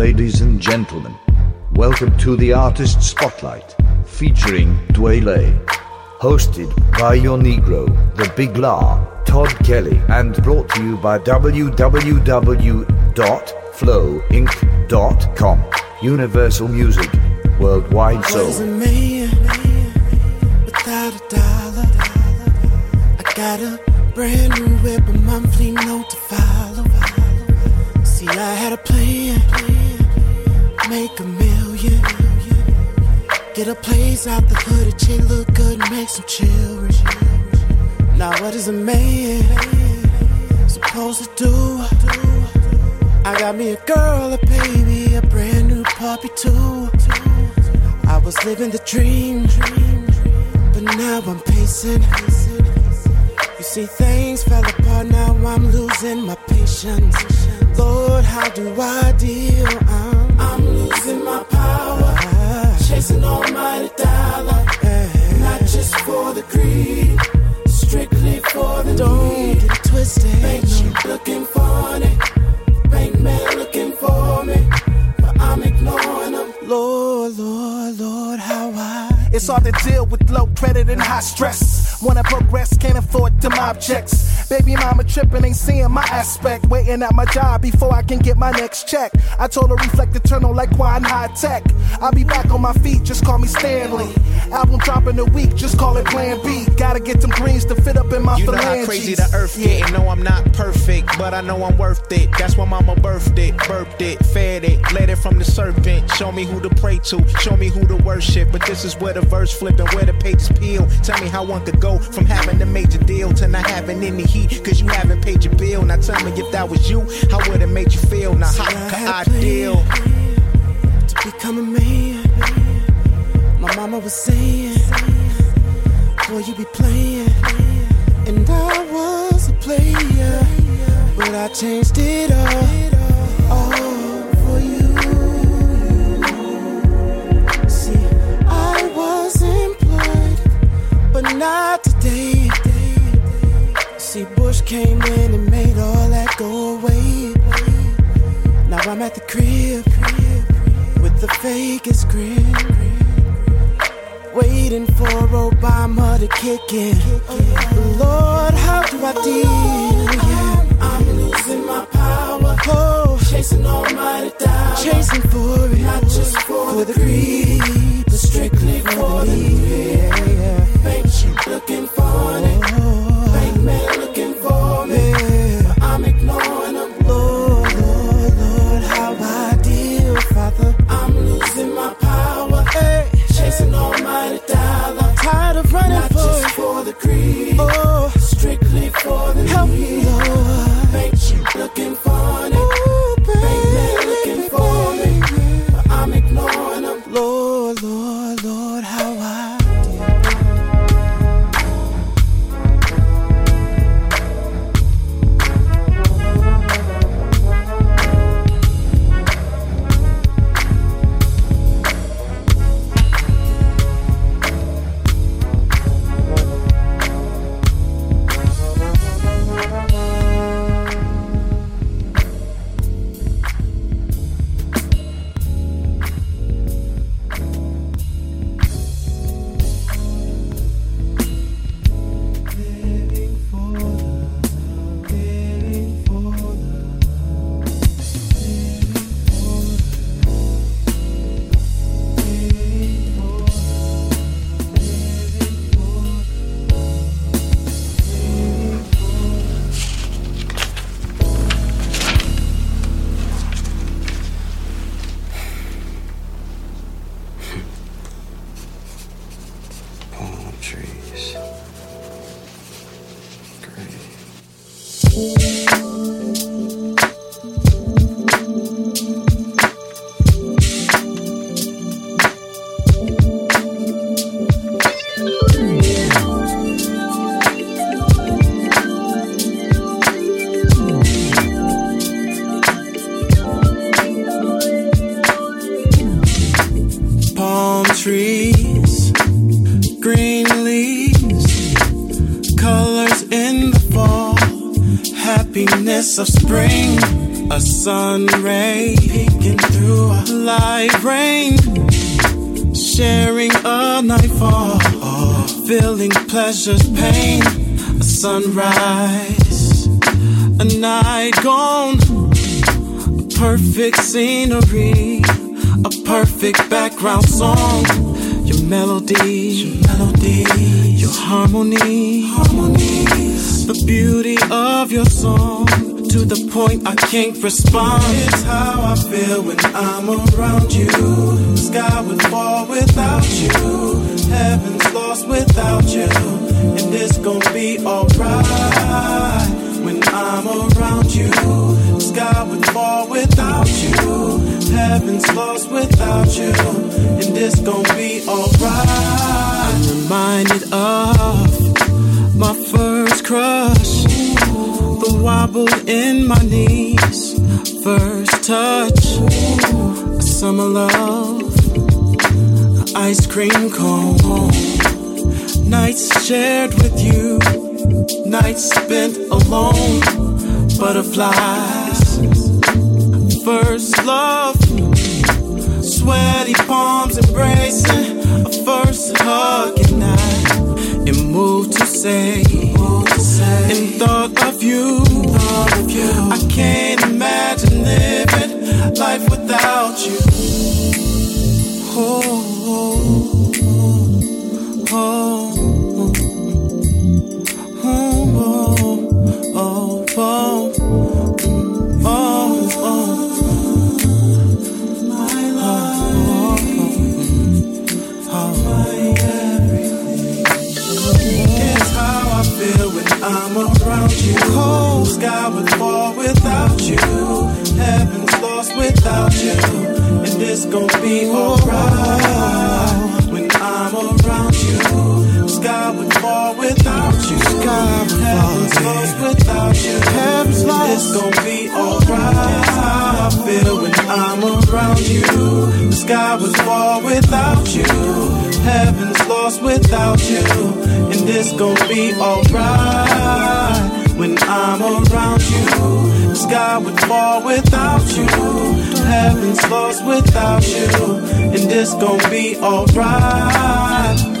ladies and gentlemen, welcome to the Artist Spotlight featuring Dwele. Hosted by your Negro, the Big La, Todd Kelly, and brought to you by www.flowinc.com. Universal Music, Worldwide Soul. Brand new whip, a monthly note to follow. See, I had a plan, make a million. Get a place out the hood, a chick look good, and make some children. Now, what is a man supposed to do? I got me a girl, a baby, a brand new puppy too. I was living the dream, but now I'm pacing. You see, things fell apart, now I'm losing my patience. Lord, how do I deal? I'm, I'm my power, chasing almighty dollar, not just for the greed, strictly for the Don't need. get it twisted. Bank no. looking funny, bank man looking for me, but I'm ignoring them. Lord, Lord, Lord, how I. It's hard to deal with low credit and high stress. Wanna progress, can't afford them objects. Baby mama tripping, ain't seeing my aspect. Waiting at my job before I can get my next check. I told her reflect eternal like Quan Hi-Tek. I'll be back on my feet, just call me Stanley. Album dropping a week, just call it Plan B. Gotta get them greens to fit up in my You know how crazy the earth get, and know I'm not perfect, but I know I'm worth it. That's why mama birthed it, burped it, fed it, led it from the serpent. Show me who to pray to, show me who to worship. But this is where the verse flip and where the pages peel. Tell me how one could go from having a major deal to not having any heat, cause you haven't paid your bill. Now tell me if that was you, how would it make you feel? Now how could I deal? to become a man. My mama was saying, Boy, you be playing. And I was a player, but I changed it all, all oh. Was employed, but not today. See, Bush came in and made all that go away. Now I'm at the crib with the fakest grin, waiting for Obama to kick in. Lord, how do I deal? I'm losing my power. Oh, chasing almighty dollar, chasing for it, not just for, the greed, but strictly for the need. Yeah, cheap looking funny, bank man looking for me. But I'm ignoring them. Lord, Lord, Lord, how I deal, Father. I'm losing my power, hey. chasing almighty dollar. Tired of running Not for just it. for the greed, oh, strictly for the need. Lord. Bank cheap looking funny, Respond. It's how I feel when I'm around you. The sky would fall without you. Heaven's lost without you. And it's gonna be alright when I'm around you. The sky would fall without you. Heaven's lost without you. And it's gonna be alright. I'm reminded of my first crush the wobble in my knees. Love, ice cream cone. Nights shared with you, nights spent alone. Butterflies, first love, sweaty palms embracing, a first hug at night. and moved to say, in thought of you, I can't imagine living life without you. Oh, it's gonna be alright when I'm around you. Sky would fall without you. Sky would Heaven's lost without you. Heaven's lost. It's gonna be alright. I feel when I'm around you. The sky would fall without you. Heaven's lost without you. And it's gonna be alright when I'm around you. The sky would fall without you. Heaven's lost without you. And it's gonna be alright.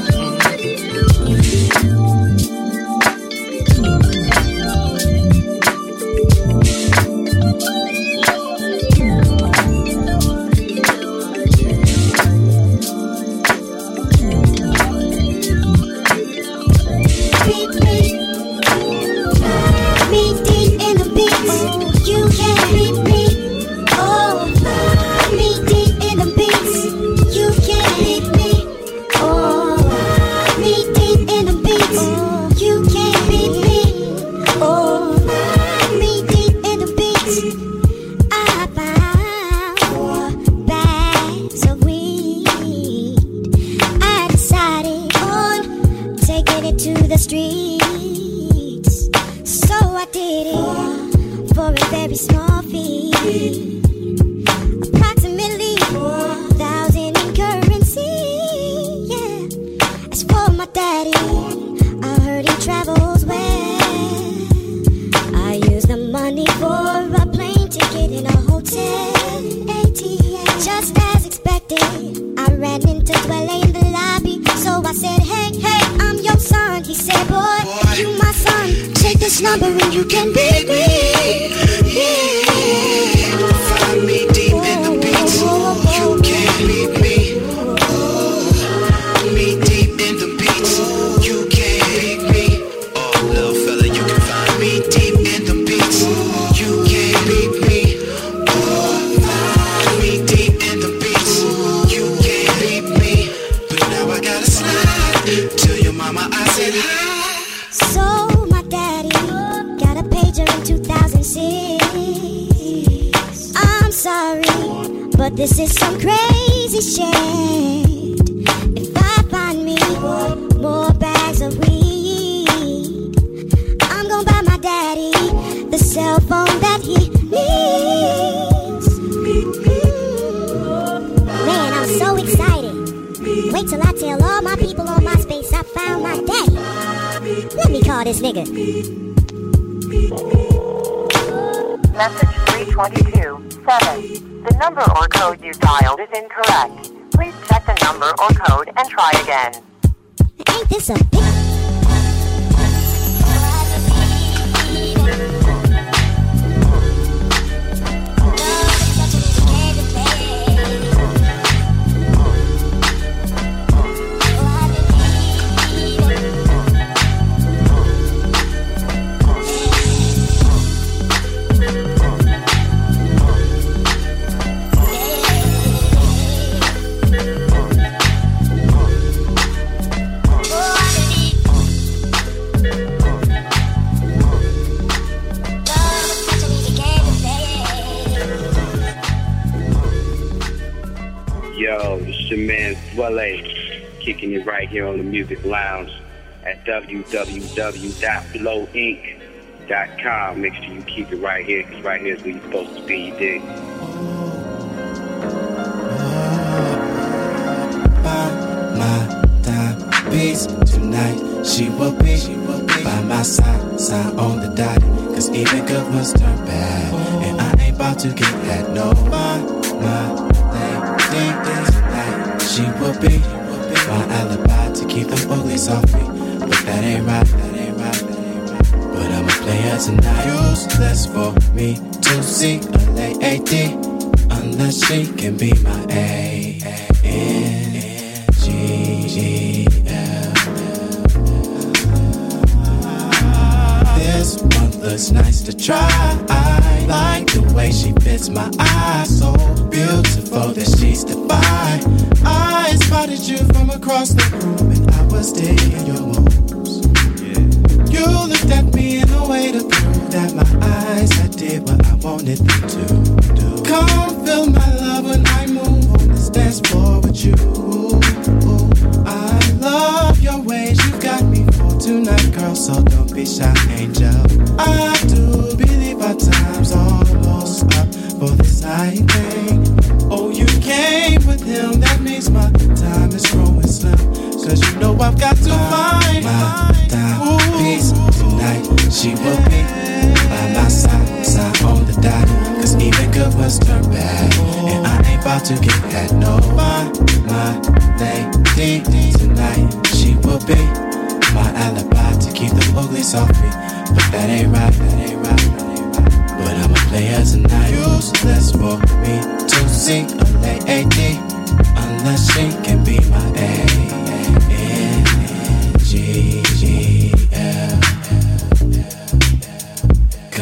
Kicking it right here on the Music Lounge at www.flowinc.com. Make sure you keep it right here, because right here is where you're supposed to be, you dig? my time piece tonight. She will be, she will be by my side, side on the dot. Cause even good ones turn bad. And I ain't about to get had no my, my lady tonight. She will be my alibi to keep them uglies off me. But that ain't right, that ain't right, that ain't right. But I'm a player tonight. Useless for me to see a lady unless she can be my A. N G G L. This one nice to try. I like the way she fits my eyes. So beautiful that she's divine. I spotted you from across the room and I was digging your moves. You looked at me in a way to prove that my eyes I did what I wanted them to do. Come feel my love when I move on this dance floor with you. I love your ways, you got me for tonight, girl. So don't be shy, angel. I do believe our time's almost up for this night thing. Oh, you came with him, that I've got to find my piece tonight. She will be by my side, side on the dot. Cause even good ones turn bad. And I ain't about to get had no my, my lady tonight. She will be my alibi to keep the uglies off me. But that ain't right, that ain't right, that ain't right. But I'm a player tonight. Useless for me to see a lady unless she can be my A.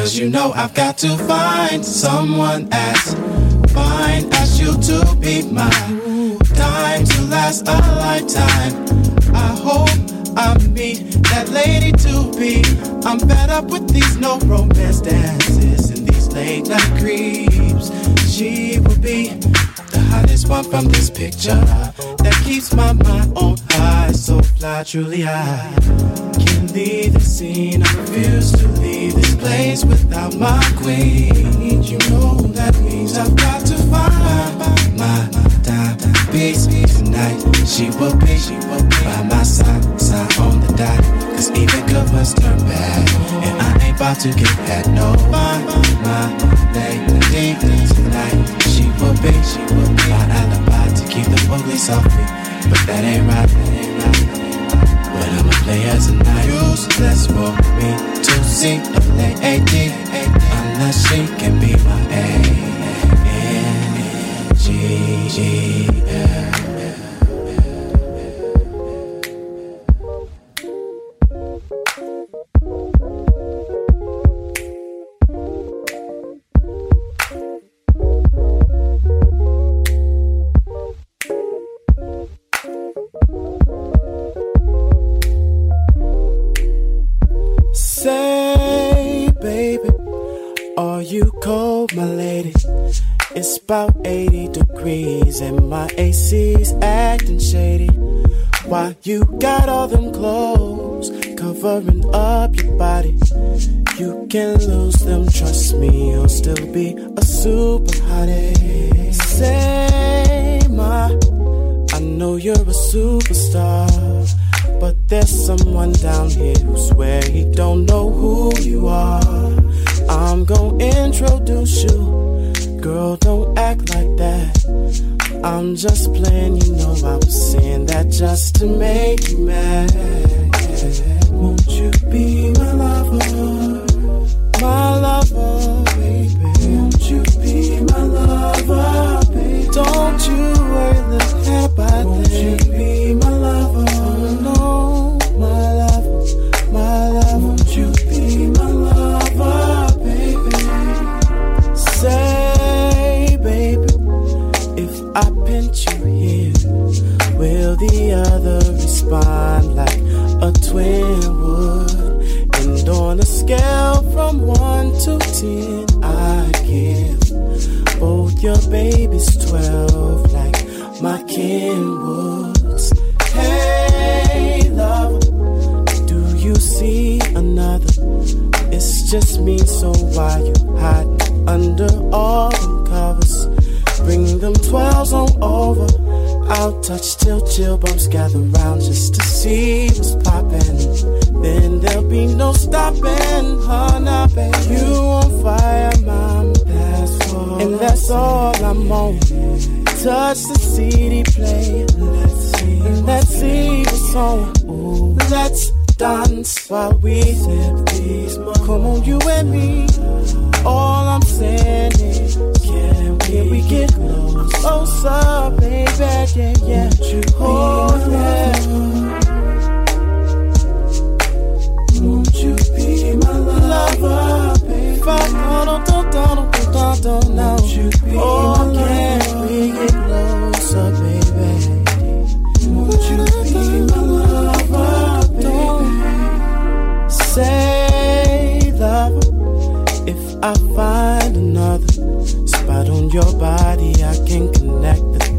Cause you know I've got to find someone as fine as you to be mine. Time to last a lifetime. I hope I meet that lady to be. I'm fed up with these no romance dances and these late night creeps. She will be the hottest one from this picture that keeps my mind on truly I can't leave the scene. I refuse to leave this place without my queen. You know that means I've got to find my time piece tonight. She will be, she will be by my side, side on the dot. Cause even good ones turn bad. And I ain't about to get had no my, my lady tonight. She will be, she will be my alibi to keep the uglies off me. But that ain't right, that ain't right, But I'm a tonight. Useless for me to see lady unless she can be my A. you got all them clothes covering up your body? You can lose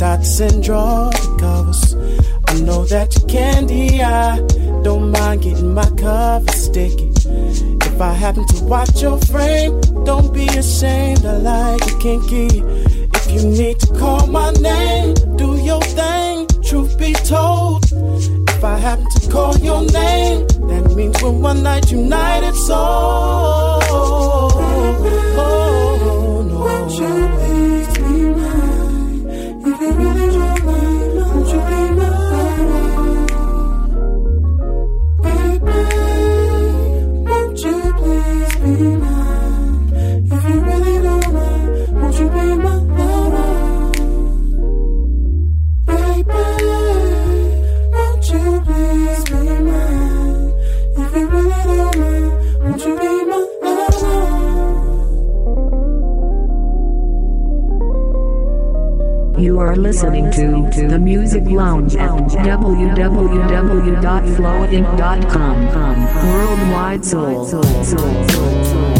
dots and draw the covers. I know that you're candy, I don't mind getting my cover sticky. If I happen to watch your frame, don't be ashamed. I like it kinky. If you need to call my name, do your thing. Truth be told, if I happen to call your name, that means we're one night united. So, oh, listening to The Music Lounge at www.flowinc.com. Worldwide Soul. Hold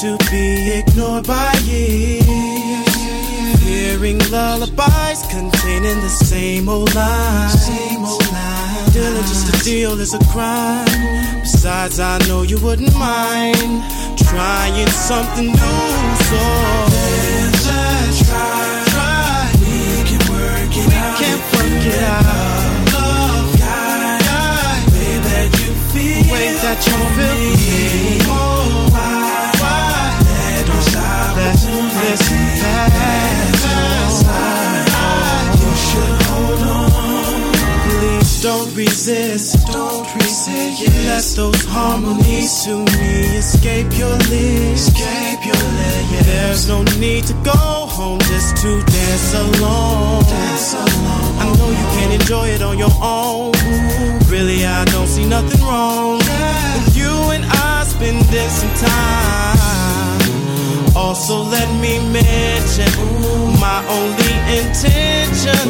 to be ignored by years. Hearing lullabies containing the same old lines. Same old lines. Diligence to deal is a crime. Besides, I know you wouldn't mind trying something new. So let's try. try. We can work it out. We can work it out. Love, guide, guide. Way that you feel. Way that you feel. Me. Oh, don't resist. Don't resist. Let those harmonies to me escape your lips. Escape your lips. There's no need to go home just to dance alone. I know you can enjoy it on your own. Really, I don't see nothing wrong you and I spending some time. Also, let me mention my only intention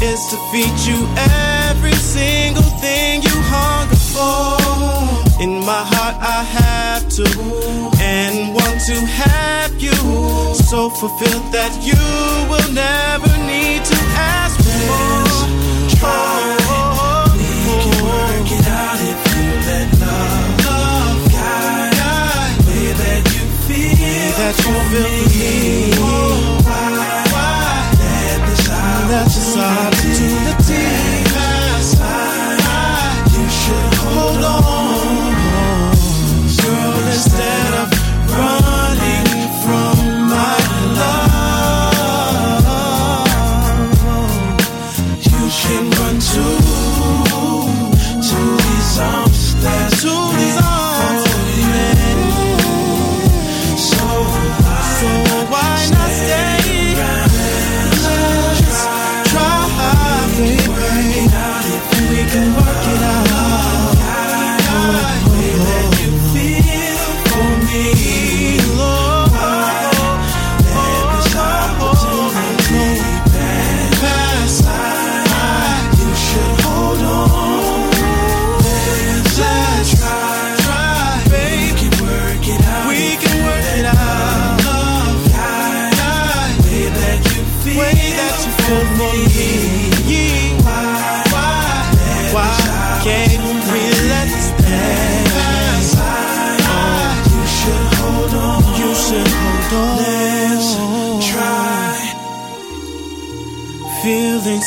is to feed you every single thing you hunger for. In my heart, I have to and want to have you so fulfilled that you will never need to ask for. Try. that's fulfilled for me. Oh, why, why? To the deep. You should hold on.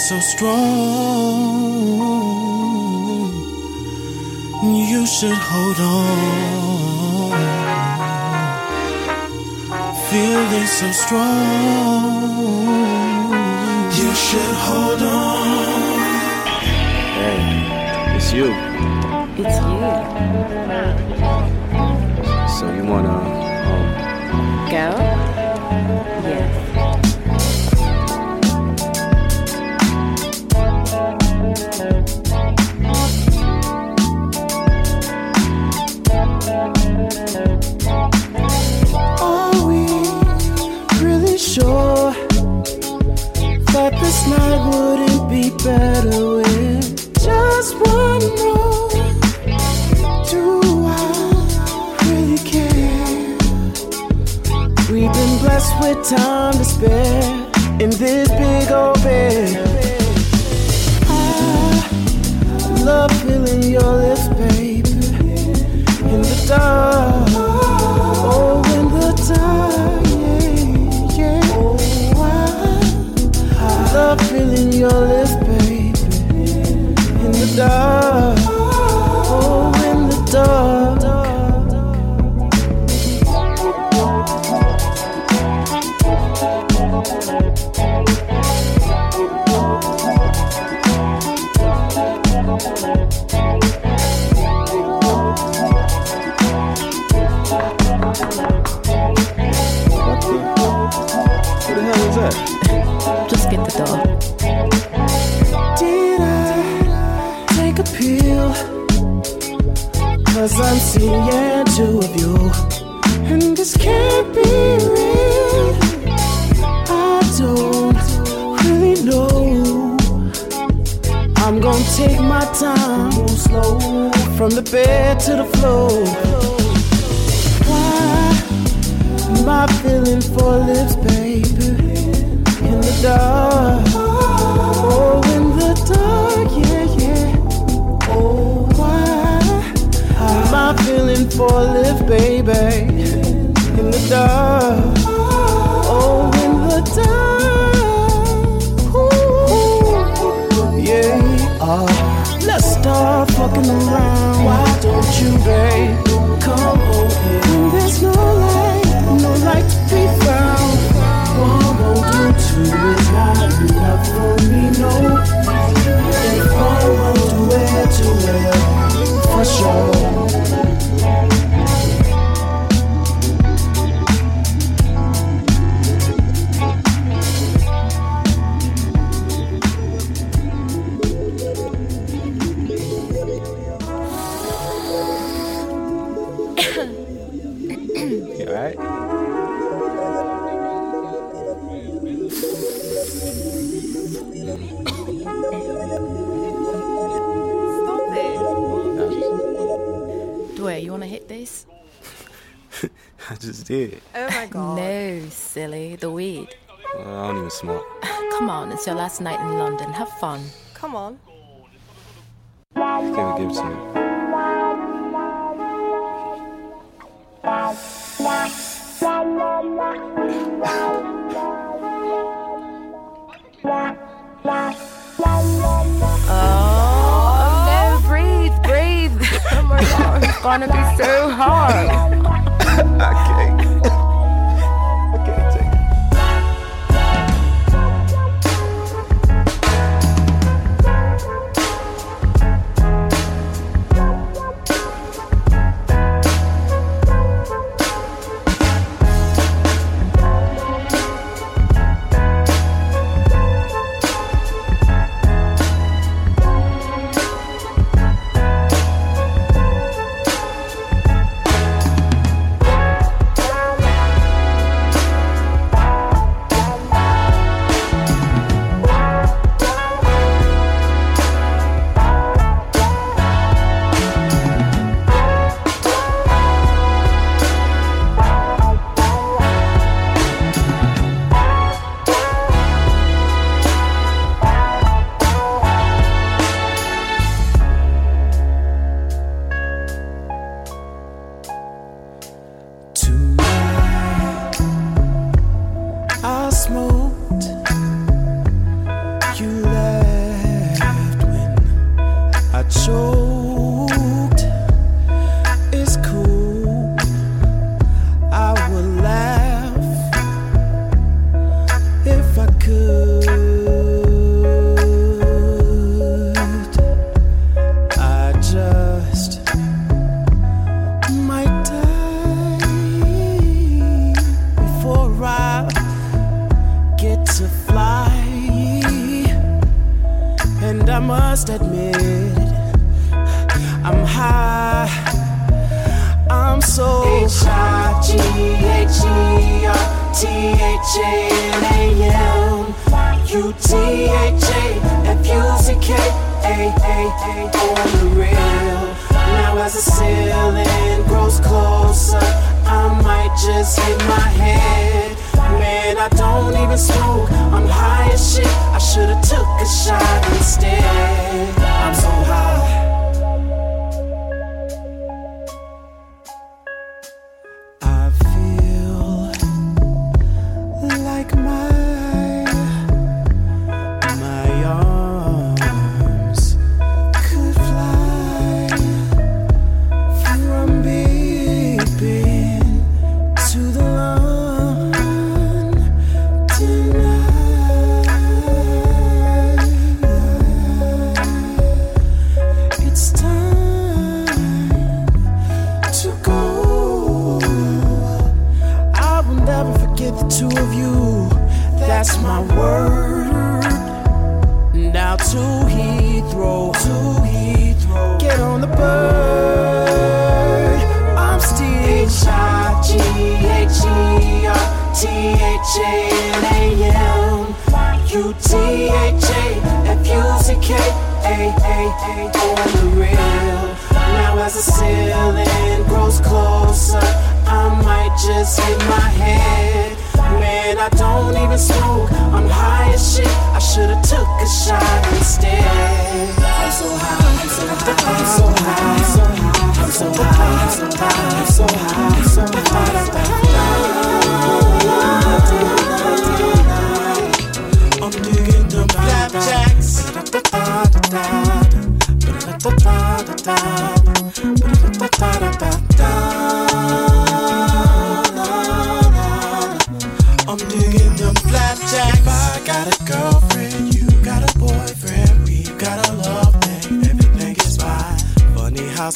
so strong. You should hold on. Feeling so strong. You should hold on. Hey, it's you. It's you. fucking around. Why don't you, babe, come over? When there's no light, no light to be found. What won't do to is not enough for me, no. If I won't do it, do it for sure. just did. Oh my god. no, silly. The weed. Uh, I don't even smoke. Come on, it's your last night in London. Have fun. Come on. Give it, give it to Oh, no, breathe, breathe. oh my god, it's gonna be so hard. I can't. The ceiling grows closer, I might just hit my head. Man, I don't even smoke. I'm high as shit. I should've took a shot instead. I'm so to Heathrow, to Heathrow. Get on the bird. I'm still H I G H E R T H A N A M U T H A F U C K A A A on the real. Now as the ceiling grows closer, I might just hit my head. Man, I don't even smoke. I'm high as shit. I should've took a shot instead. I'm so high, I'm so high, I'm so high, I'm so high, I'm so high, I'm so high, I'm so high, I'm so high. I'm digging the flapjacks. I'm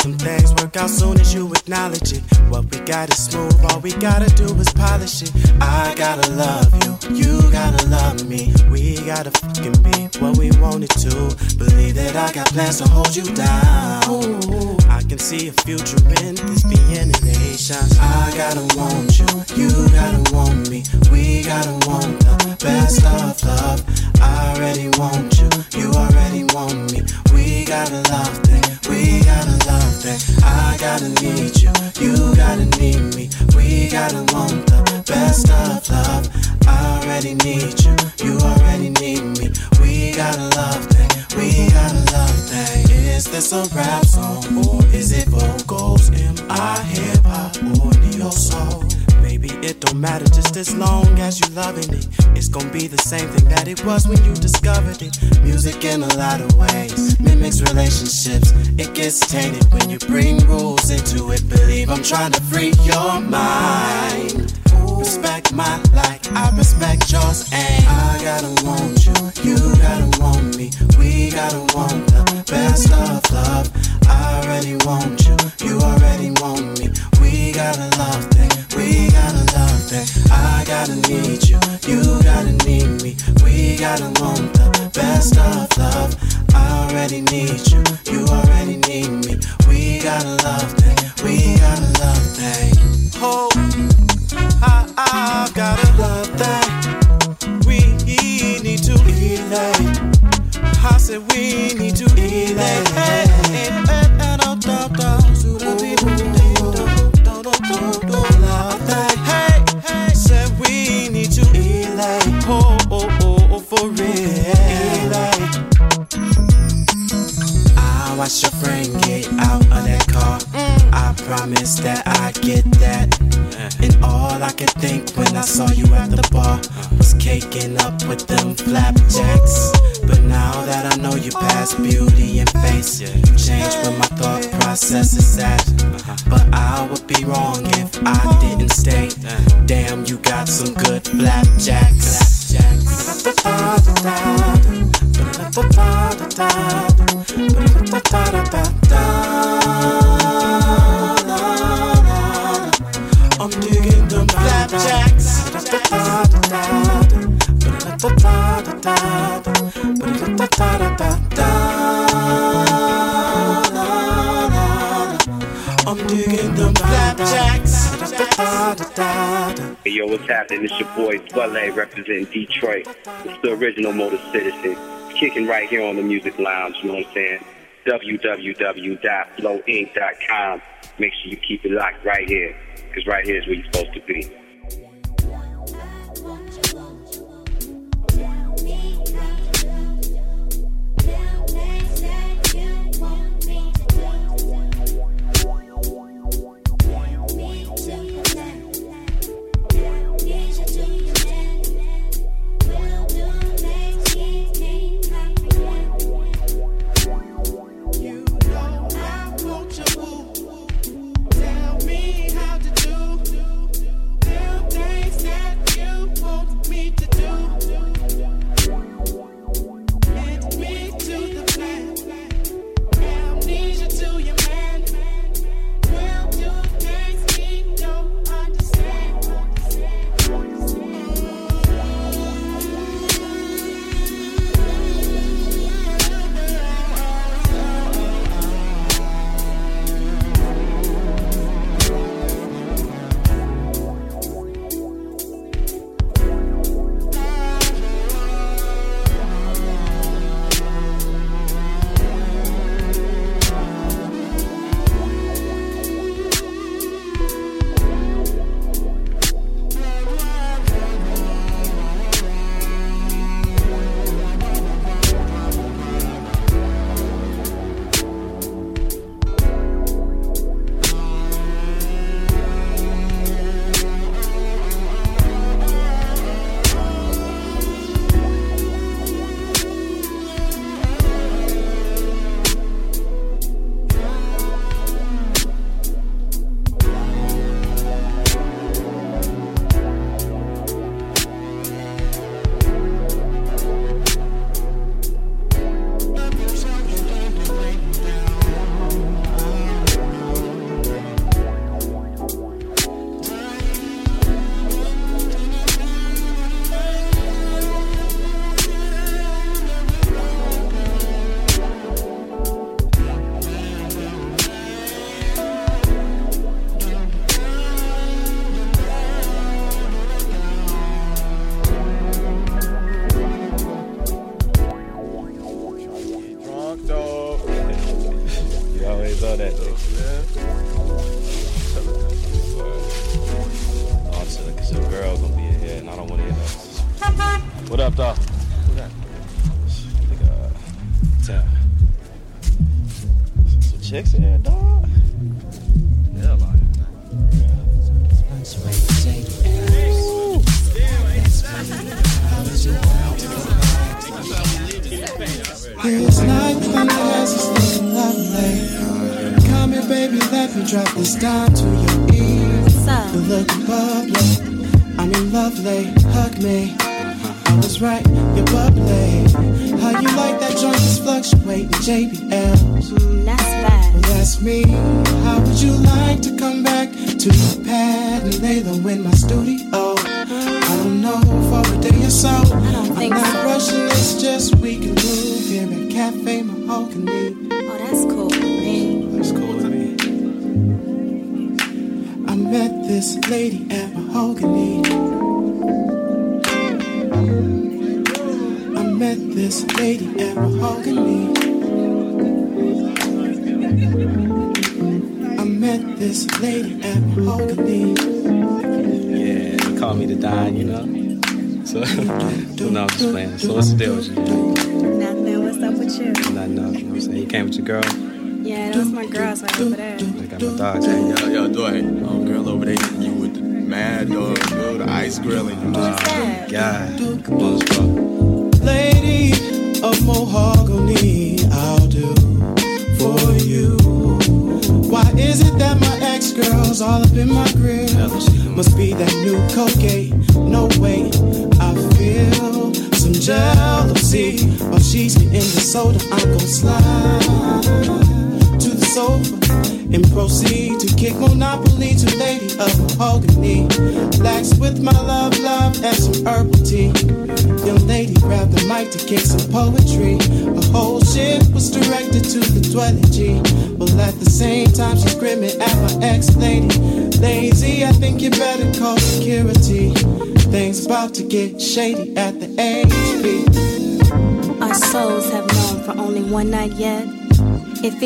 some things work out soon as you acknowledge it. What we got is smooth, all we gotta do is polish it. I gotta love you, you gotta love me. We gotta fucking be what we wanted to. Believe that I got plans to hold you down. I can see a future in this being a nation. I gotta want you, you gotta want me. We gotta want the best of love. I already want you, you already want me. We got a love thing, we got I gotta need you, you gotta need me. We gotta want the best of love. I already need you, you already need me. We got a love thing, we gotta love thing. Is this a rap song or is it vocals? Am I hip hop or neo soul? It don't matter just as long as you loving it. It's gonna be the same thing that it was when you discovered it. Music in a lot of ways mimics relationships. It gets tainted when you bring rules into it. Believe I'm trying to free your mind. Respect my like I respect yours, and I gotta want you, you gotta want me. We gotta want the best of love. I already want you, you already want me. We gotta love thing, we gotta love thing. I gotta need you, you gotta need me. We gotta want the best of love. I already need you, you already need me. We gotta love thing, we gotta love thing. Oh. I, I've got a love was caking up with them flapjacks. But now that I know you past beauty and face, you changed where my thought process is at. But I would be wrong if I didn't stay. Damn, you got some good flapjacks. I'm happening? It's your boy Dwele representing Detroit. It's the original Motor Citizen. Kicking right here on the Music Lounge, you know what I'm saying? www.flowinc.com. Make sure you keep it locked right here, because right here is where you're supposed to be.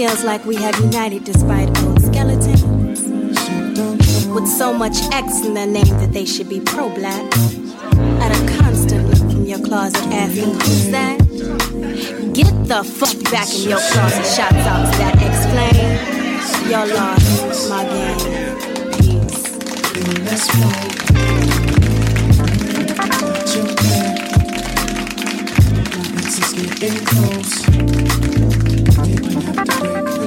feels like we have united despite old skeletons. With so much X in their name that they should be pro black. At a constant look from your closet asking, who's that? Get the fuck back in your closet, shouts out to that explain. Your loss, my game. Peace. It's getting close. Thank you.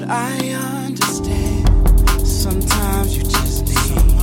but I understand. Sometimes you just need.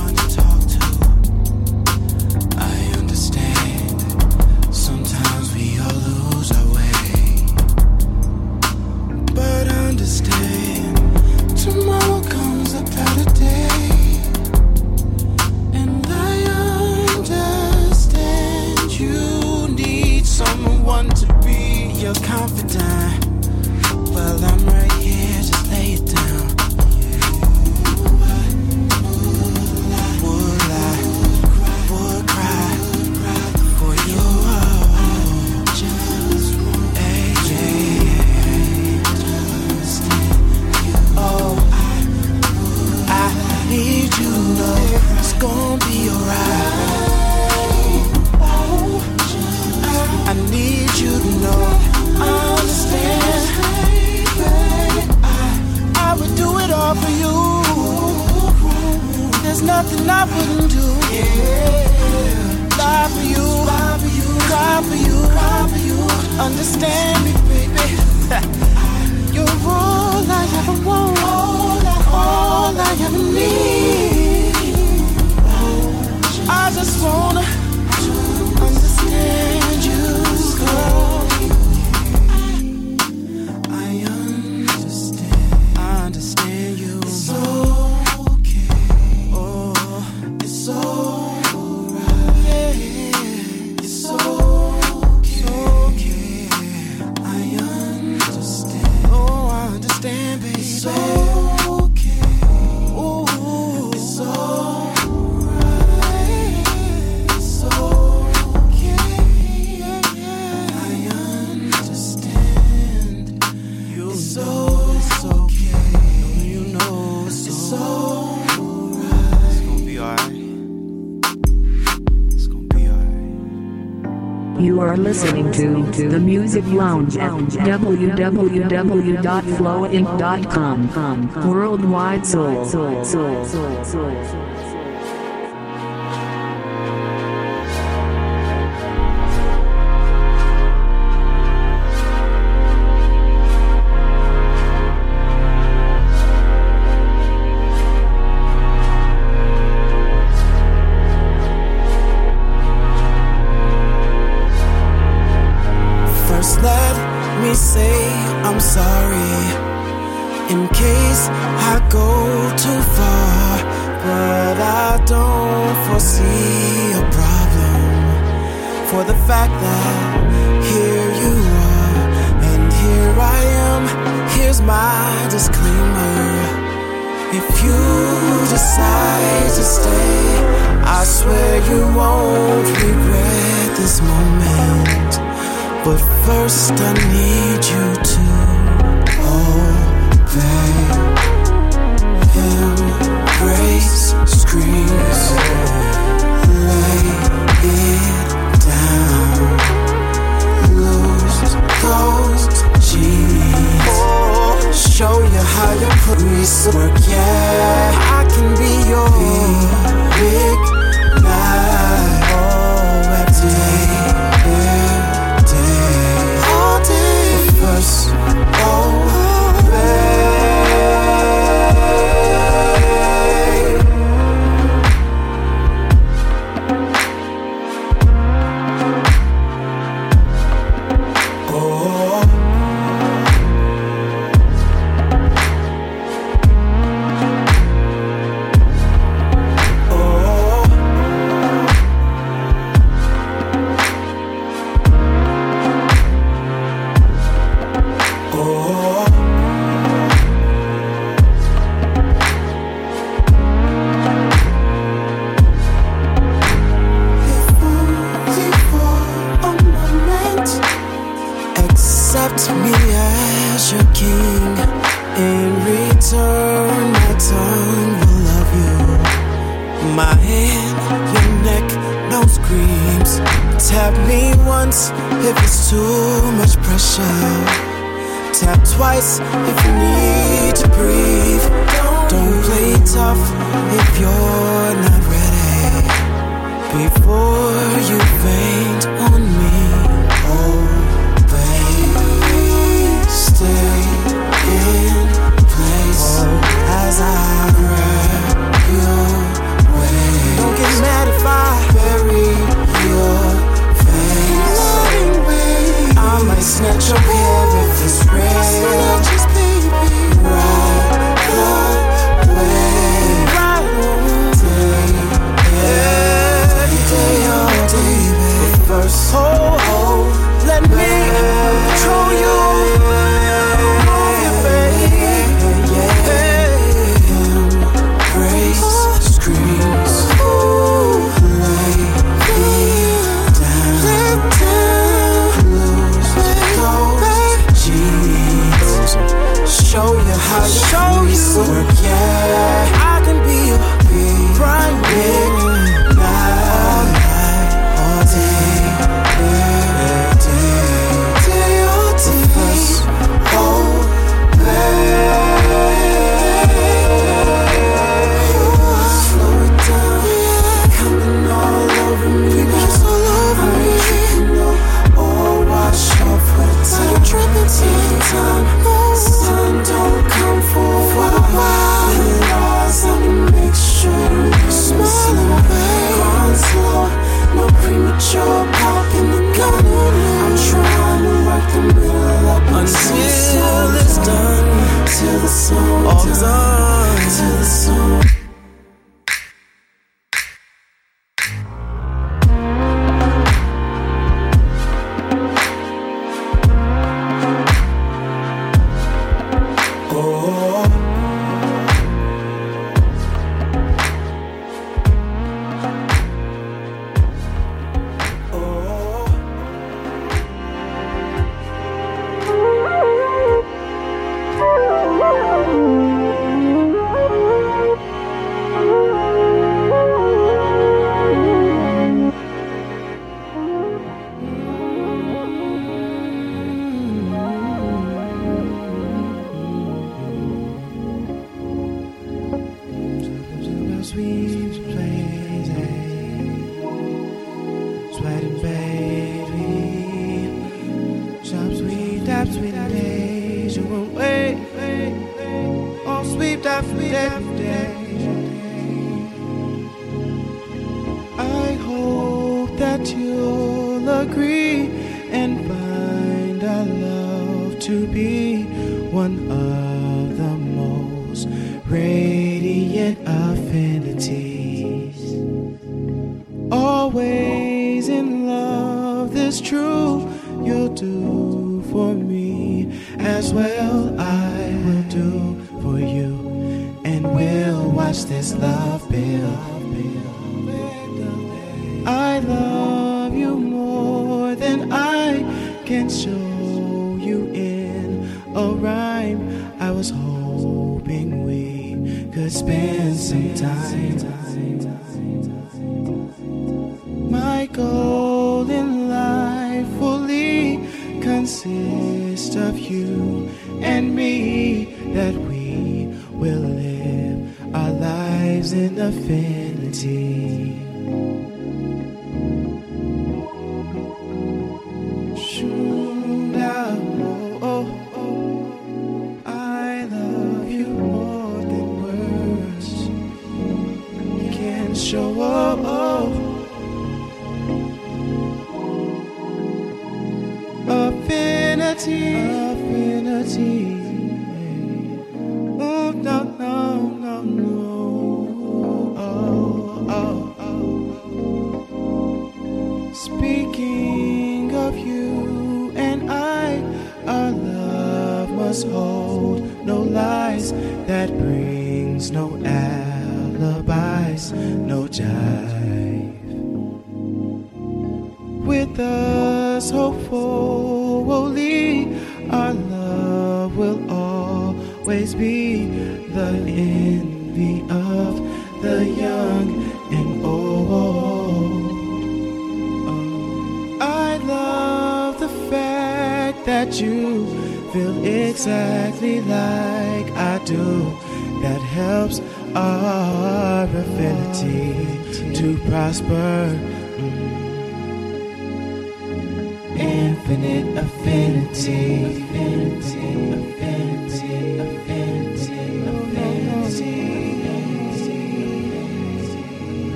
to the Music Lounge at www.flowinc.com. Worldwide Soul. soul, soul, soul, soul, soul.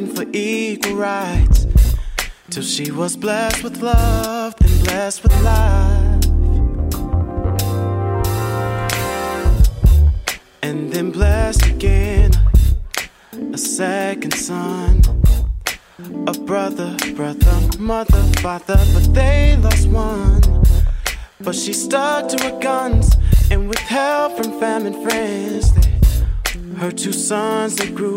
fighting for equal rights. Till she was blessed with love, then blessed with life. And then blessed again, a second son, a brother, brother, mother, father, but they lost one. But she stuck to her guns and with help from famine friends, they, her two sons they grew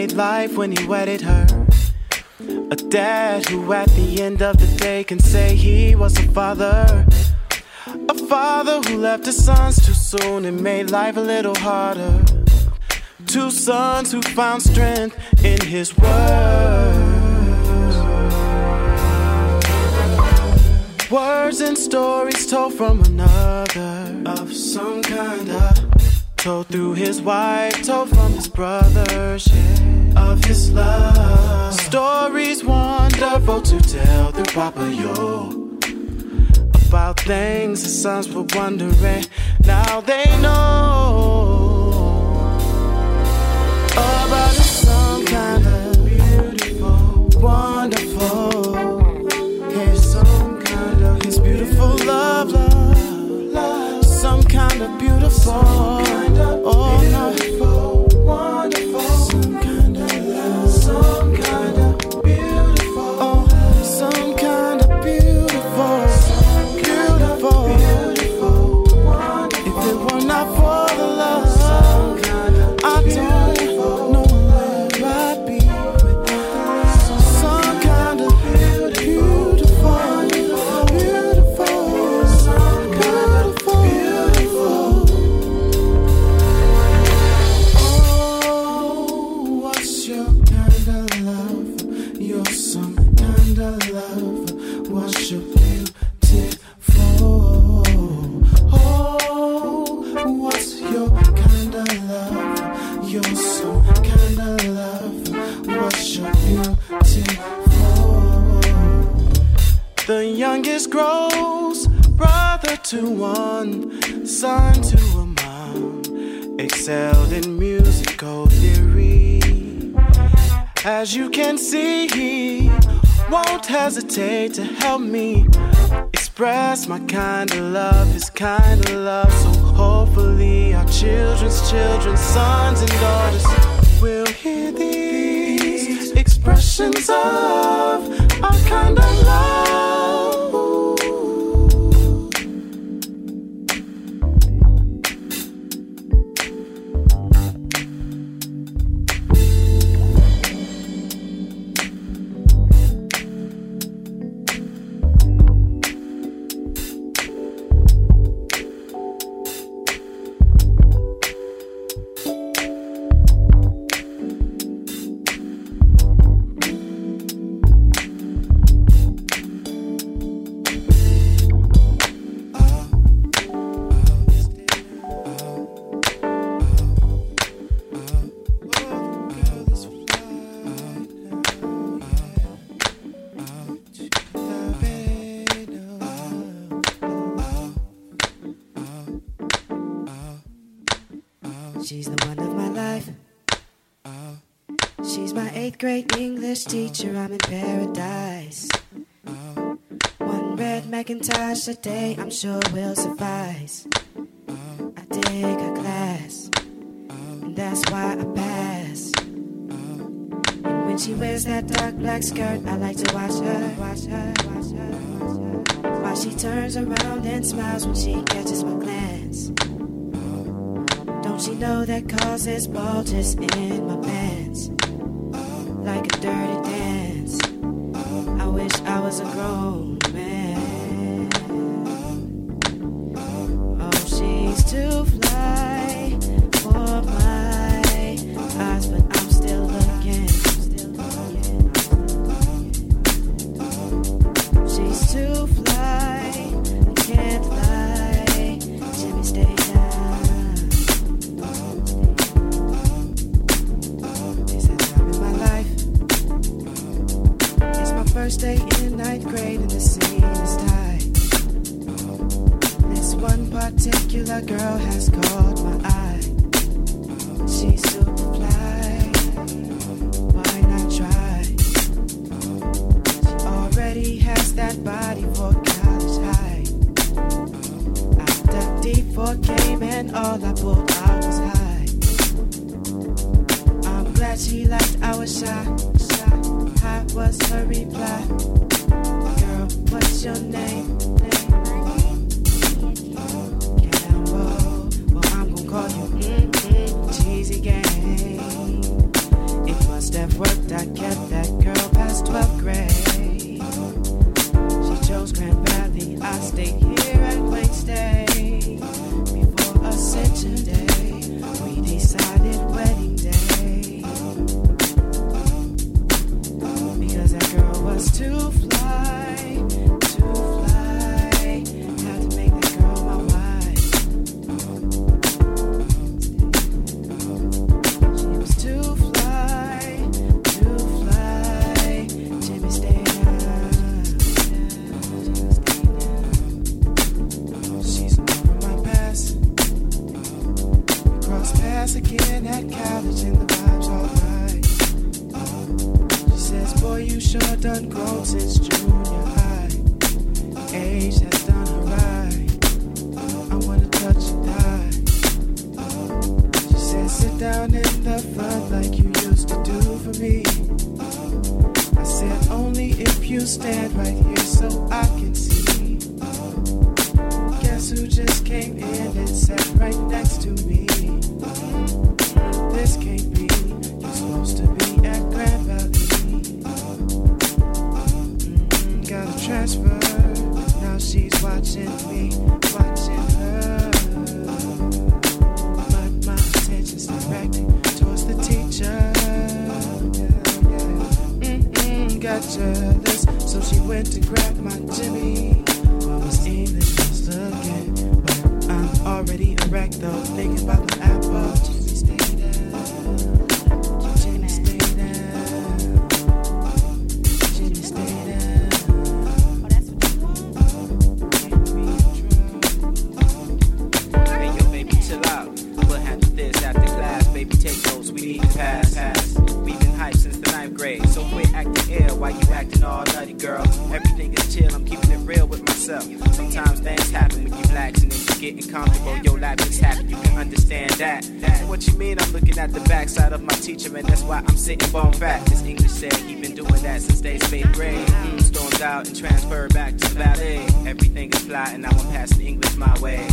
made life when he wedded her. A dad who at the end of the day can say he was a father. A father who left his sons too soon and made life a little harder. Two sons who found strength in his words. Words and stories told from another of some kind of Told through his wife, told from his brothers yeah, of his love. Stories wonderful to tell through Papa Yo. About things his sons were wondering, now they know. About some kind of youngest grows, brother to one, son to a mom, excelled in musical theory. As you can see, he won't hesitate to help me express my kind of love, his kind of love. So hopefully, our children's children, sons and daughters, will hear these expressions of our kind of love. English teacher, I'm in paradise. One red Macintosh a day, I'm sure will suffice. I take a class, and that's why I pass. And when she wears that dark black skirt, I like to watch her, watch her, watch her, watch her. While she turns around and smiles when she catches my glance. Don't you know that causes bulges in my pants? Like out and transfer back to ballet. Everything is fly and I'ma pass the English my way.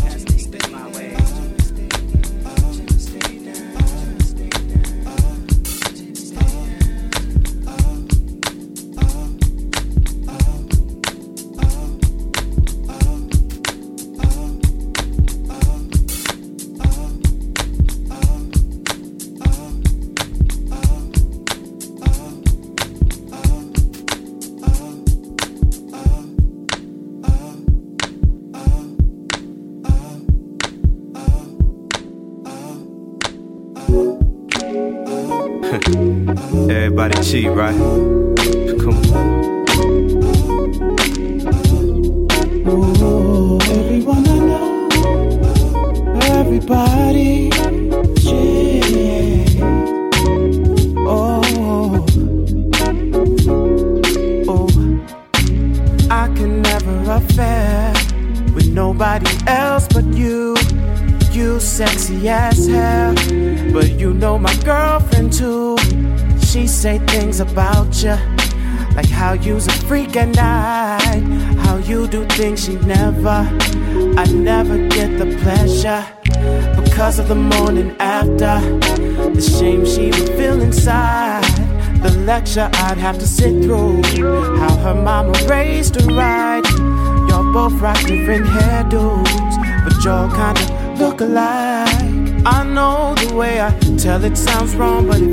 it sounds wrong, but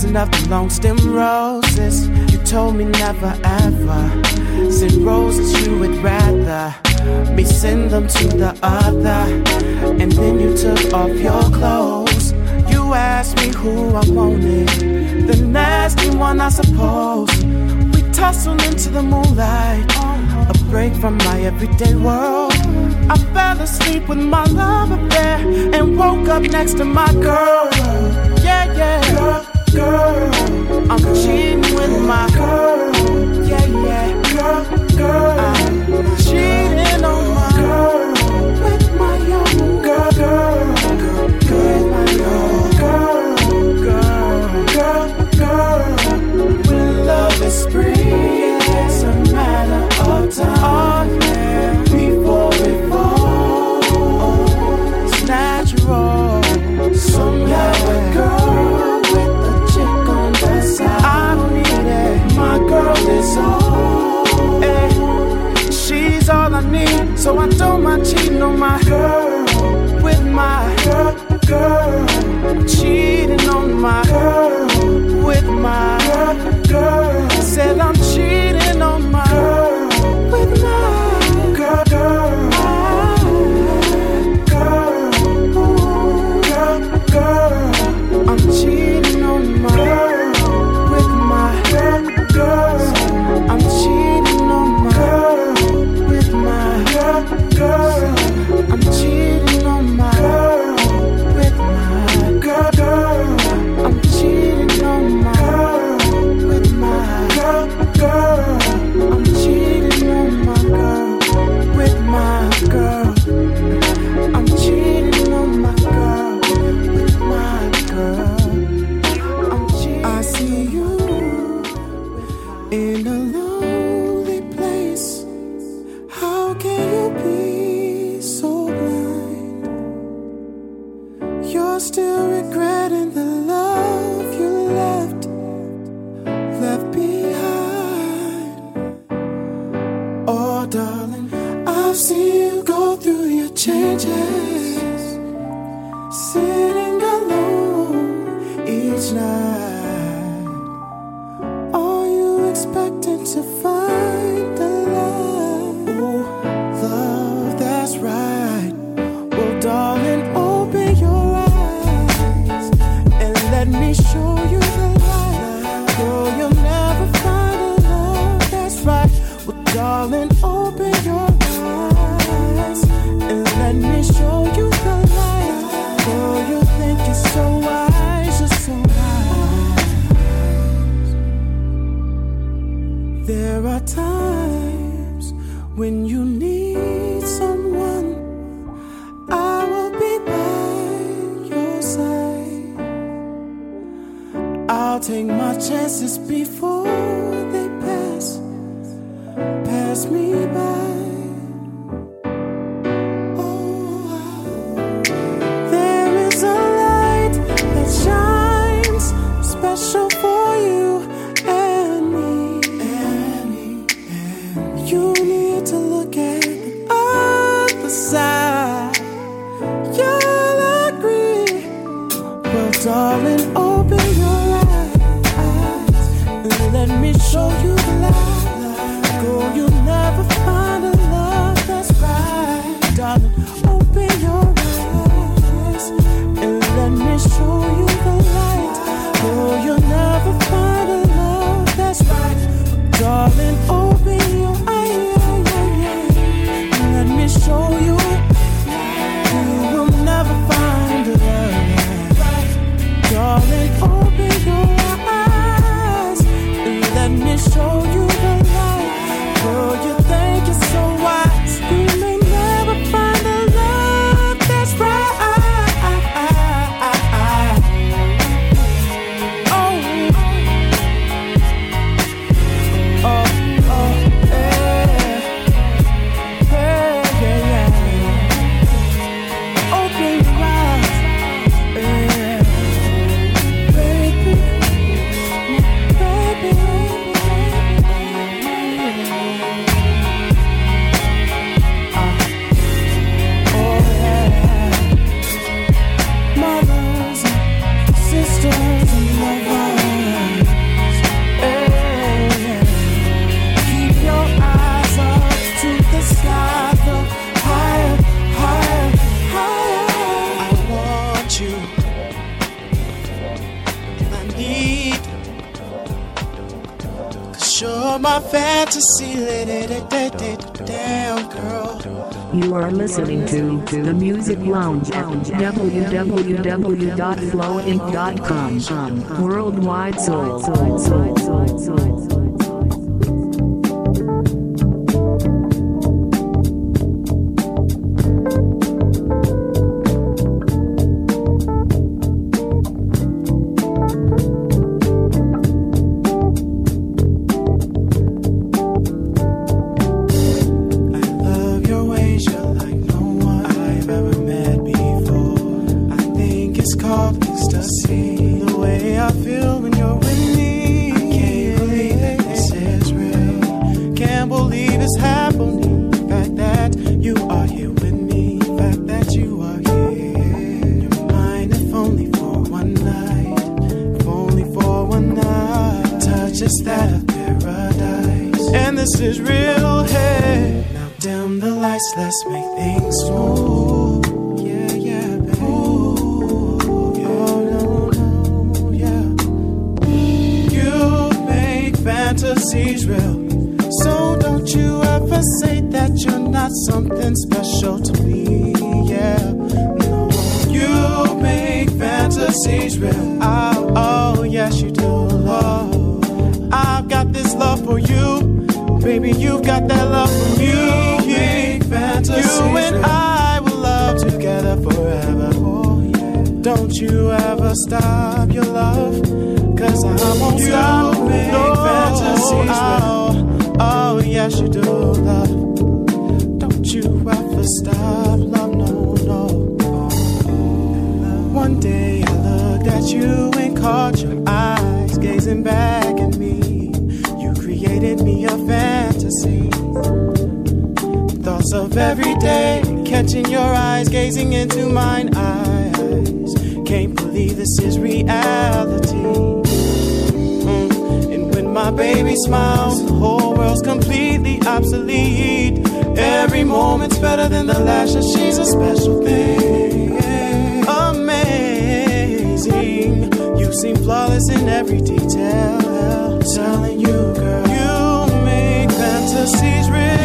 dozen of the long stem roses. You told me never ever. Send roses you would rather me send them to the other. And then you took off your clothes. You asked me who I wanted. The nasty one, I suppose. We tussled into the moonlight. A break from my everyday world. I fell asleep with my lover there and woke up next to my girl. Yeah, yeah. Girl girl. I'm cheating with my girl. Lounge www.flowinc.com. Worldwide Soul. can't believe this is reality. Mm. And when my baby smiles, the whole world's completely obsolete. Every moment's better than the last, and she's a special thing. Amazing, you seem flawless in every detail. I'm telling you, girl, you make fantasies real.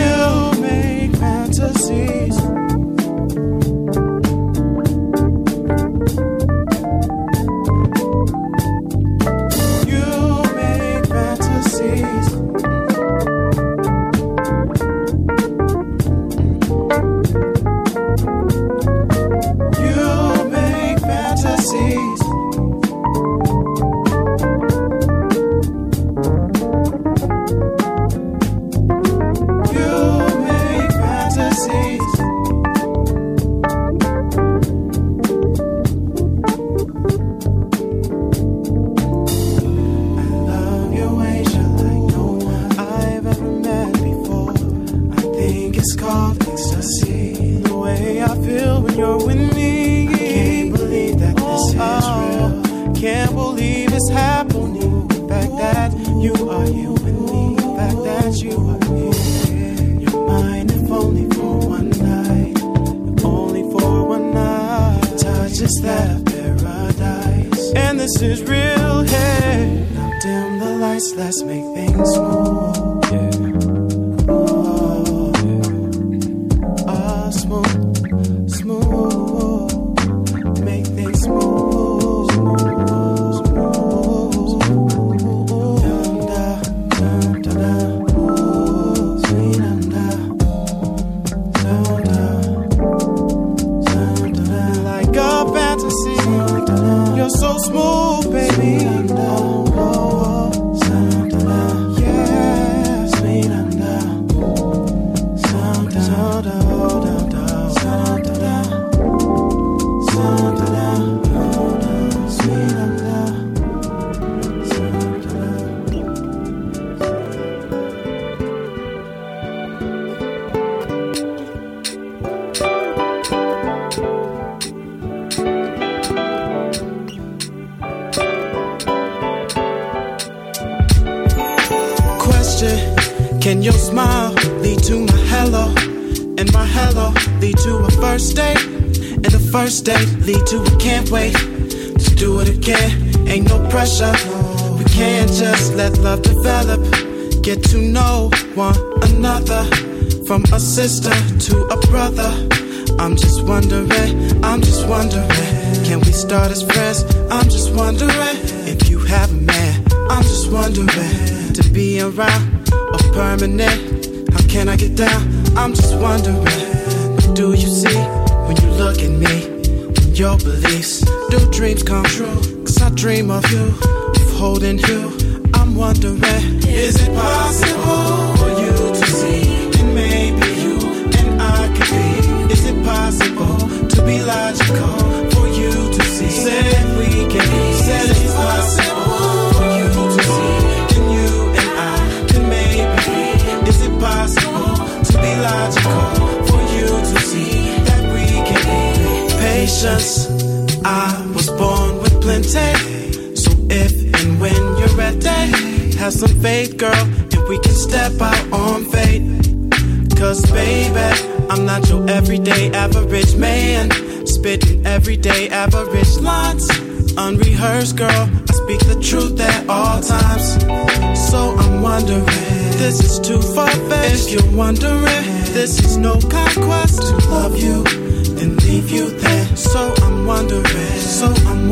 If you're wondering, this is no conquest to love you and leave you there. So I'm wondering, so I'm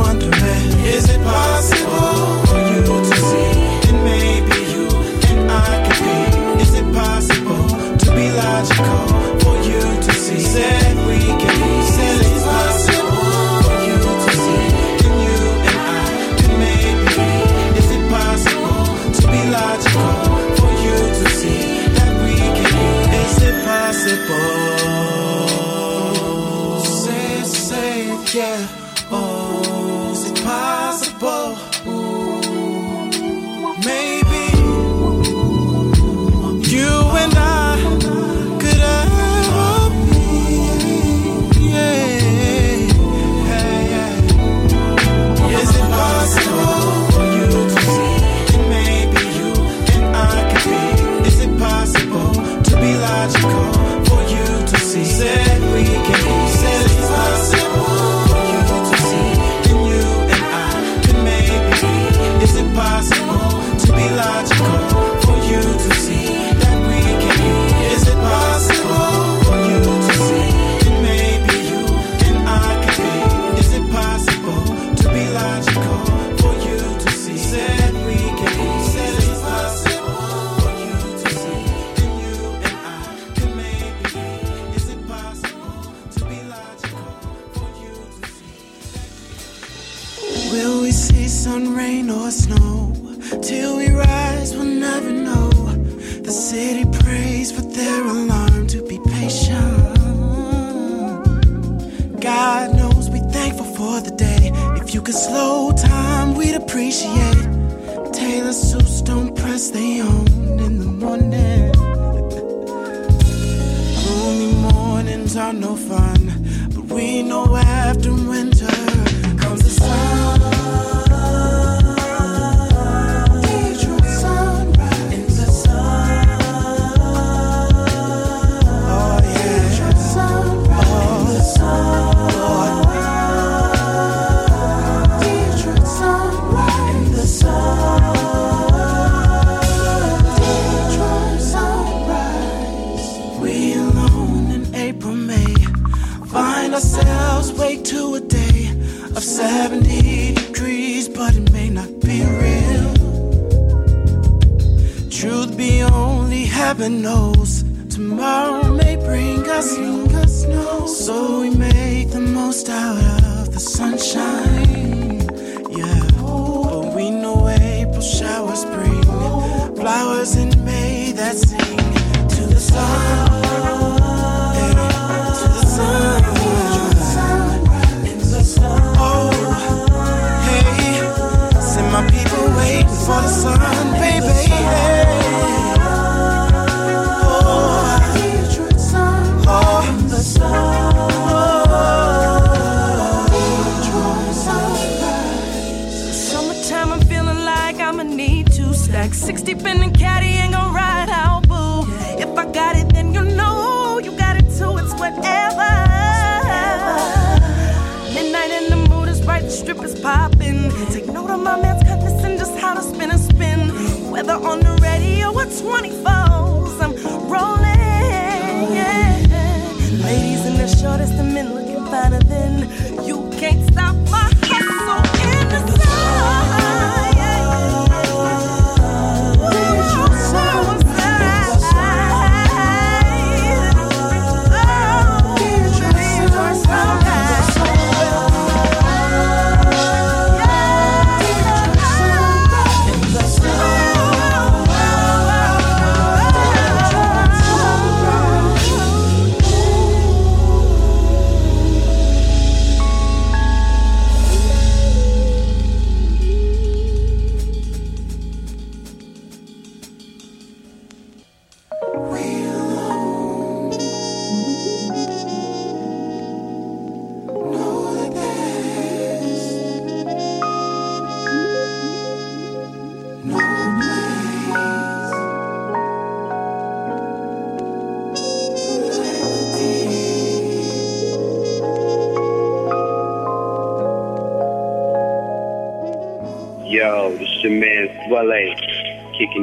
Truth be only heaven knows. Tomorrow may bring us, snow. So we make the most out of the sunshine. Yeah, but we know April showers bring flowers in May that sing to the sun. Hey, to the sun. Oh, hey, send my people waiting for the sun, on the radio or 24s,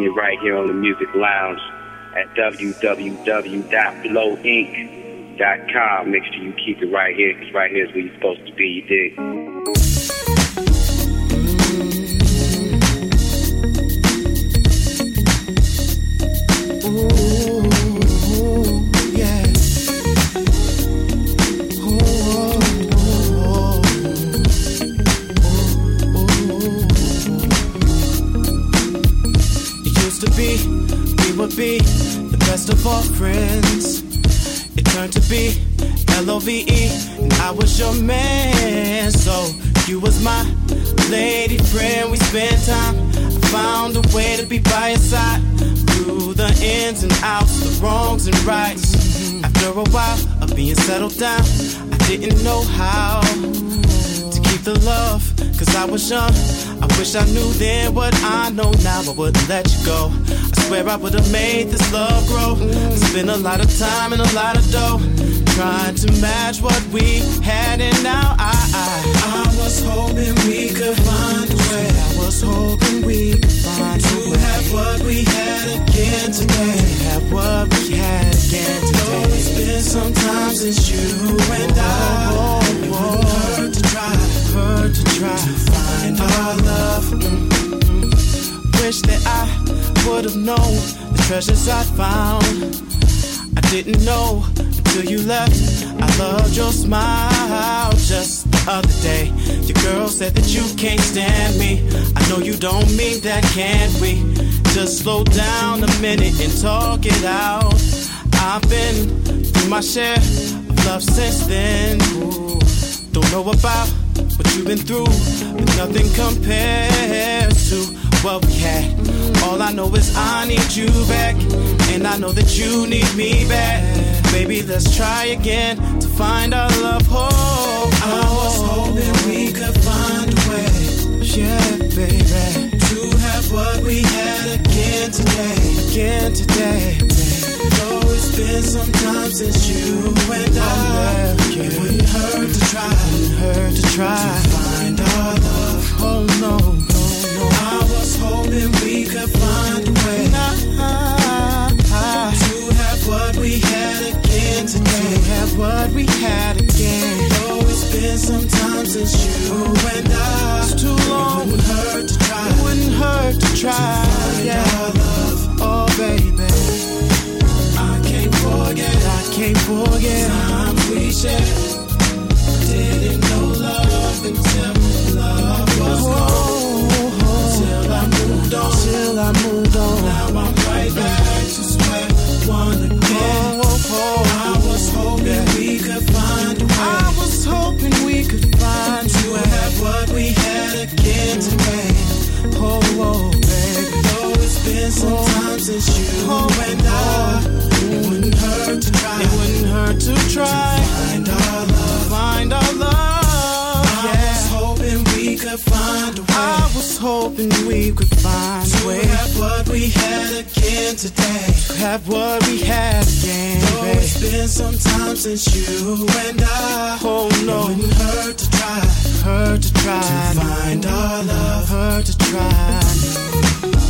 kicking it right here on the Music Lounge at www.flowinc.com. Make sure you keep it right here, because right here is where you're supposed to be, you dig? I was your man. So you was my lady friend. We spent time. I found a way to be by your side through the ins and outs, the wrongs and rights. After a while of being settled down, I didn't know how to keep the love, cause I was young. I wish I knew then what I know now. I wouldn't let you go. I swear I would have made this love grow. Spent a lot of time and a lot of dough trying to match what we had, and now I, I, was hoping we could find a way. I was hoping we could find a way to have what we had again today. To Have what we had again today. It's been some time since you and I. It wouldn't hurt to try, hurt to try to find our love. Mm-mm. Wish that I would have known the treasures I found. I didn't know till you left. I loved your smile just the other day. Your girl said that you can't stand me. I know you don't mean that, can't we? Just slow down a minute and talk it out. I've been through my share of love since then. Ooh, don't know about what you've been through, but nothing compares to what we had. All I know is I need you back, and I know that you need me back. Baby, let's try again to find our love. Oh, I was hoping we could find a way, yeah, baby, to have what we had again today, again today. Though it's been some time since you and I, it wouldn't hurt to try, wouldn't hurt to try to find our love. Oh no, no, no. I was hoping we could find what we had again. Though it's been some time since you and I, it's too long. It wouldn't hurt to try. It wouldn't hurt to try. To find yeah. our love. Oh baby. I can't forget, I can't forget times we shared. Didn't know love until love was oh. gone. Since you oh, and I. It wouldn't hurt to try. It wouldn't hurt to try. Find our love. Find our love. I was hoping we could find a way. I was hoping we could find a way. To have what we had again today. To have what we had again. Though it's been some time since you and I. Oh no. It wouldn't hurt to try. Hurt to try. To find our love. Hurt to try.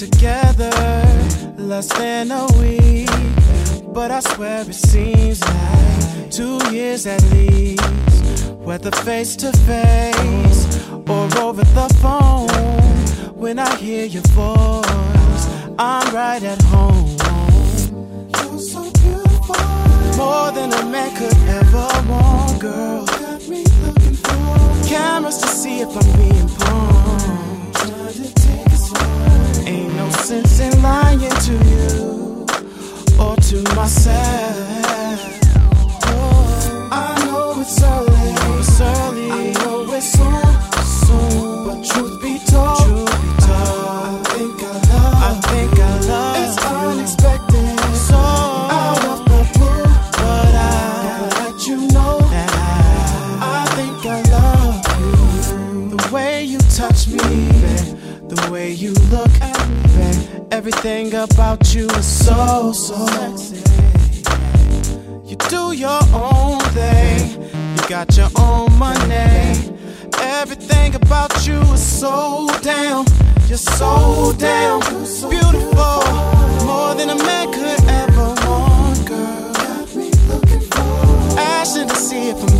together less than a week, but I swear it seems like two years at least. Whether face to face or over the phone, when I hear your voice, I'm right at home. You're so beautiful, more than a man could ever want, girl. Me looking cameras to see if I'm being pawned. Sense in lying to you or to myself. Oh, I know it's early, everything about you is so so sexy. You do your own thing. You got your own money. Everything about you is so damn. You're so damn beautiful. More than a man could ever want, girl. Got me looking for asking to see if I'm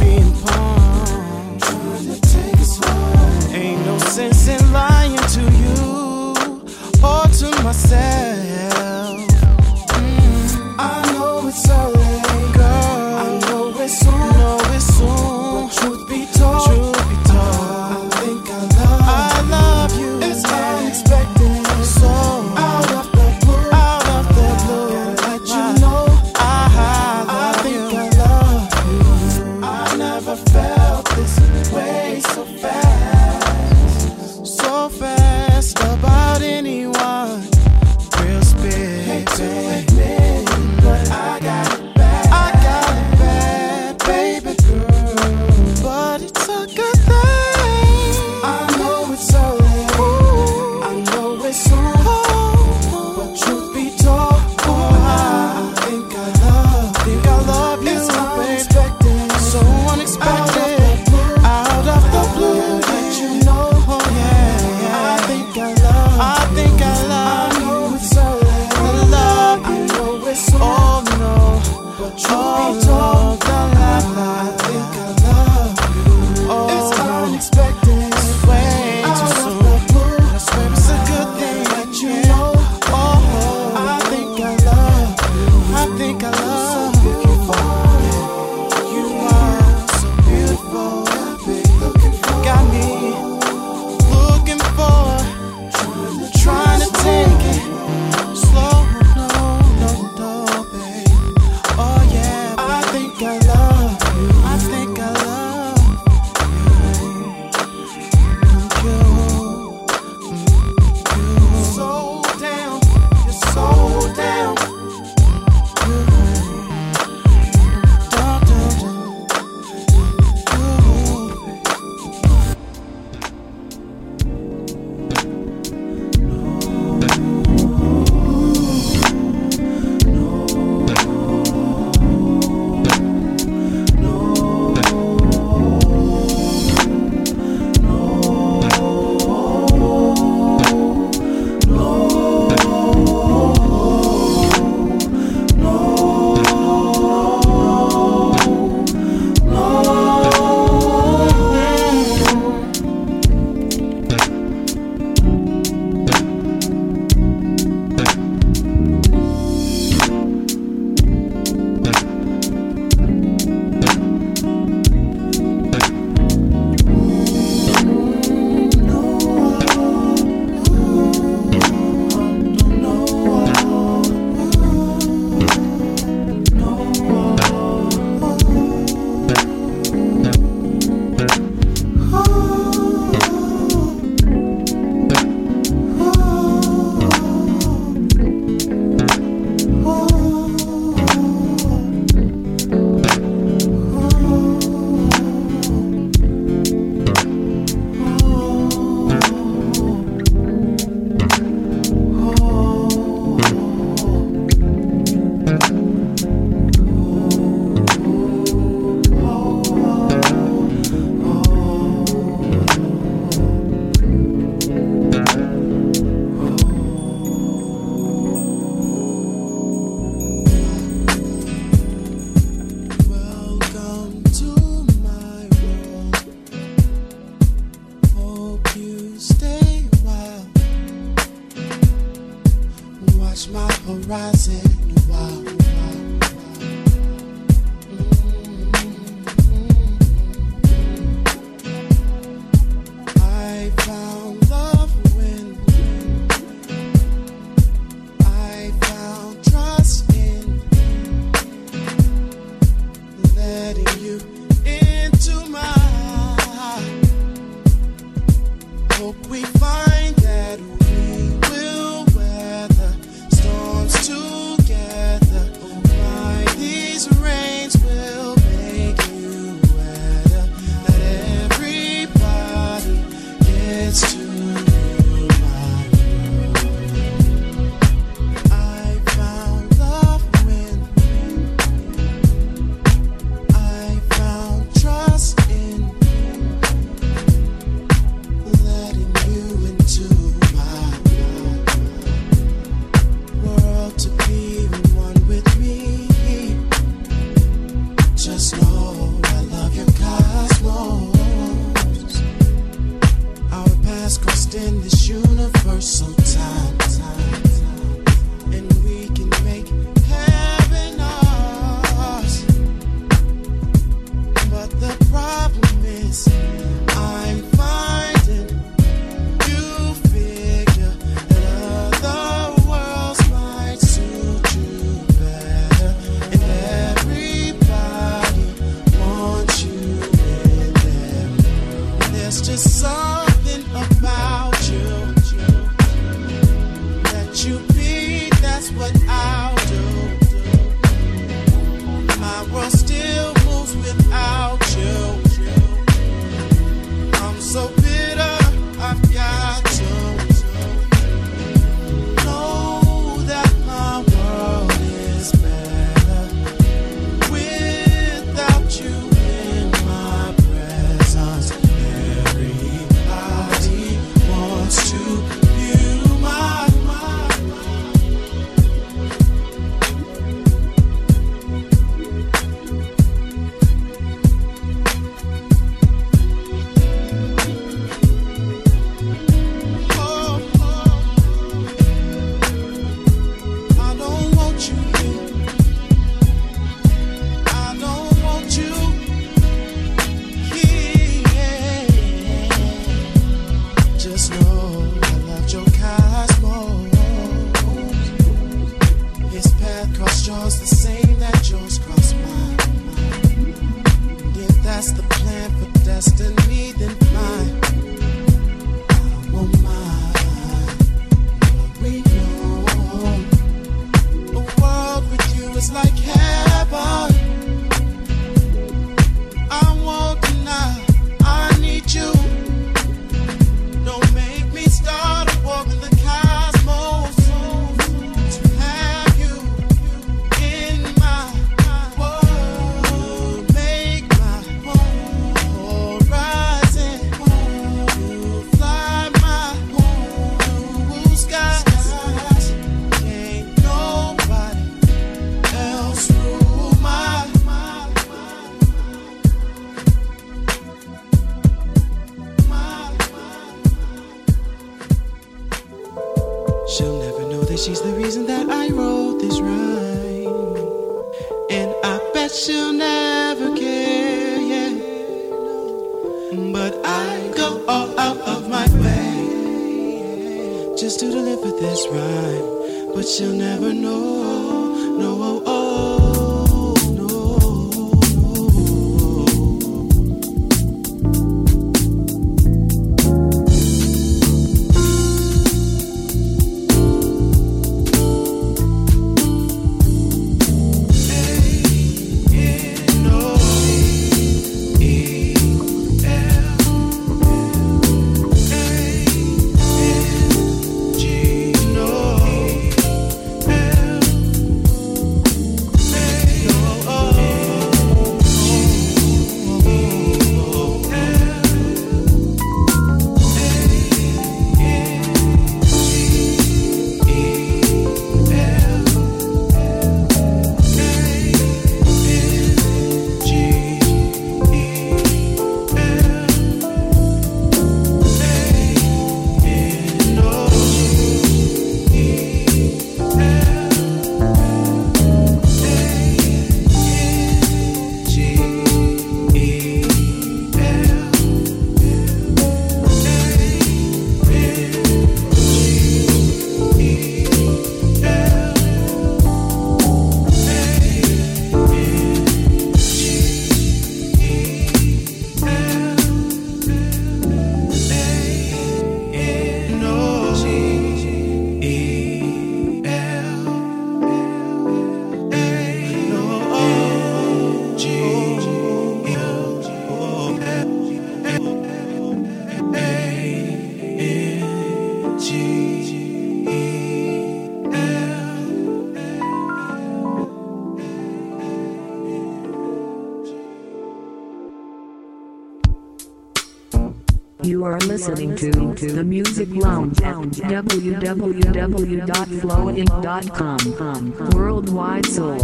The Music Lounge, www.flowinc.com, worldwide soul.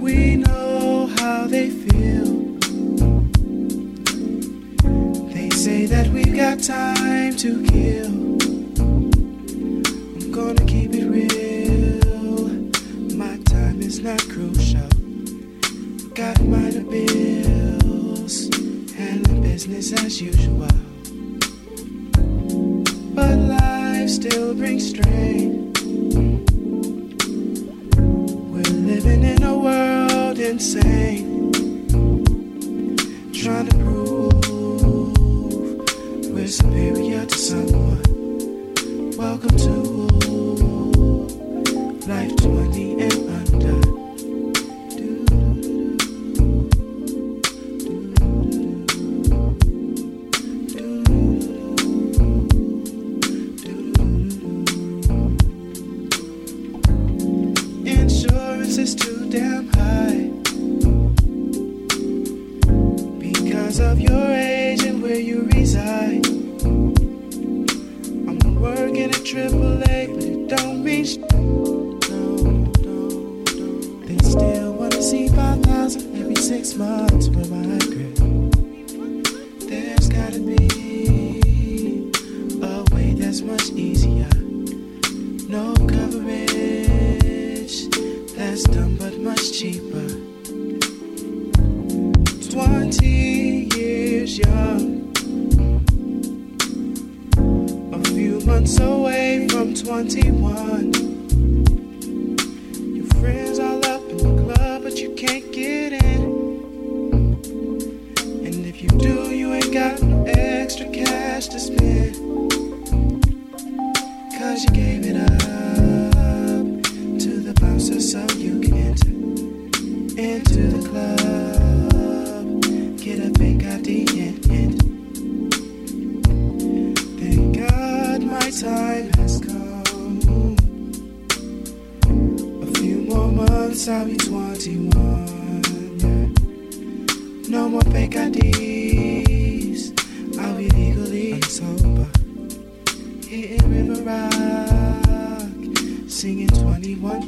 We know how they feel. They say that we've got time to kill. I'm gonna keep it real. My time is not crucial. Got minor bills and business as usual.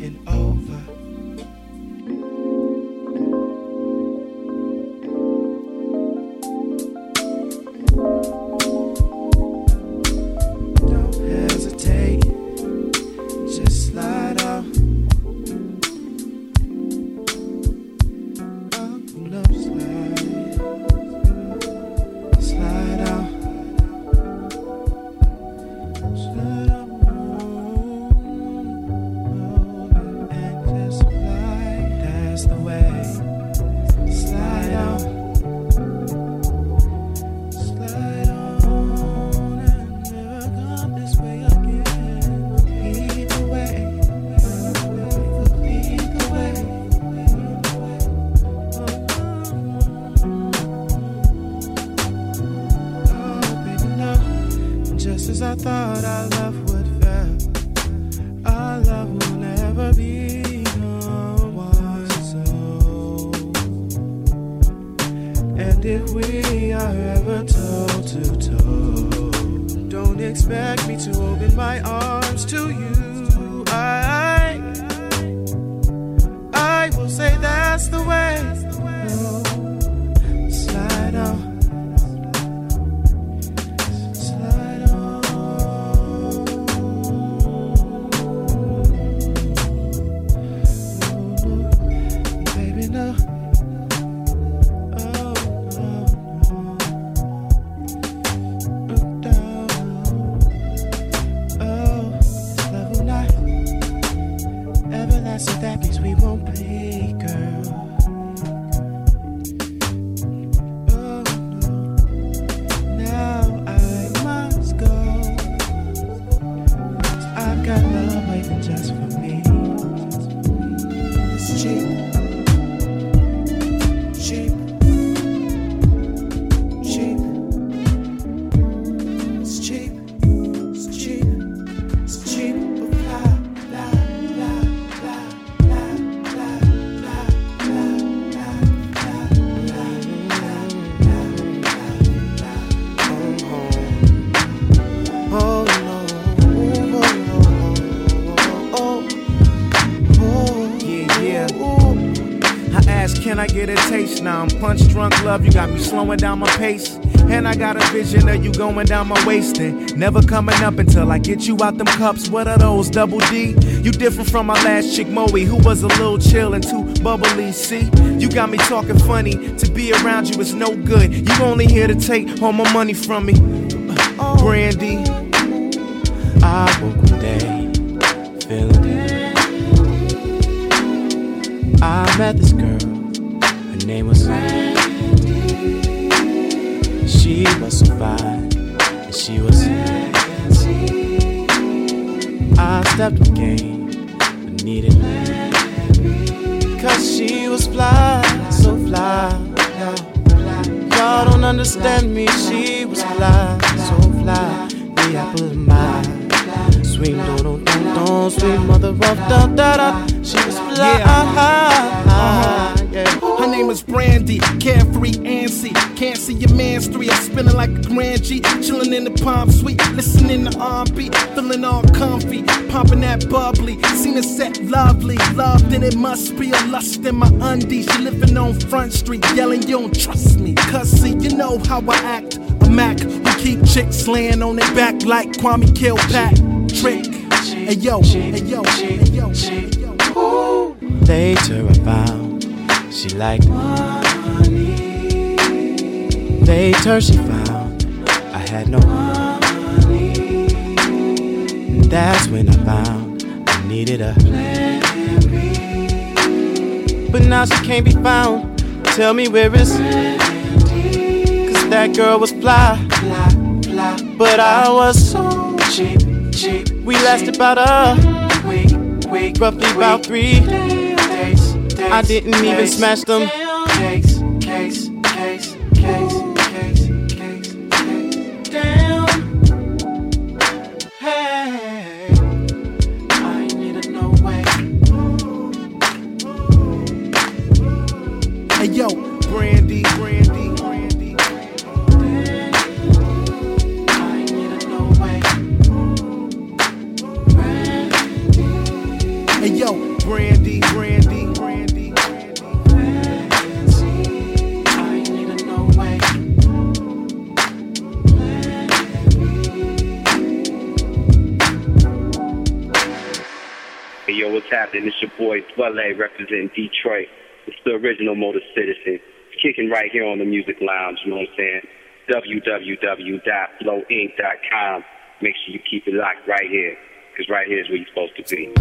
And over. Love. You got me slowing down my pace. And I got a vision of you going down my waist and never coming up until I get you out them cups. What are those, double D? You different from my last chick, Moe, who was a little chill and too bubbly. See, you got me talking funny. To be around you is no good. You only here to take all my money from me. Uh, oh. Brandy, I woke one day feeling it. I met this girl, her name was She was so fine, and she was I stepped the game, but needed Cause she was fly, so fly. Y'all don't understand me, she was fly, so fly. The apple of my. Sweet, don't, don't, don't, sweet mother of da da da. She was fly. Yeah. Her name is Brandy. Can't see your man's three. I'm spinning like a grand G, chilling in the palm suite, listening to R&B, feeling all comfy, popping that bubbly. Seen a set lovely, loved and it must be a lust in my undies. She living on Front Street, yelling you don't trust me. Cause see, you know how I act. A Mac who keep chicks laying on their back like Kwame Kilpatrick. Yo, hey yo, hey yo, hey yo. Later I found she liked money. Later she found I had no money. And that's when I found I needed a plan B. But now she can't be found. Tell me where is Cause that girl was fly. fly, fly. But I was so cheap, cheap. We lasted about a week, week, roughly about three days, days. I didn't even smash them. Boy Dwele representing Detroit. It's the original Motor Citizen. It's kicking right here on the Music Lounge, you know what I'm saying? www.flowinc.com. Make sure you keep it locked right here, because right here is where you're supposed to be.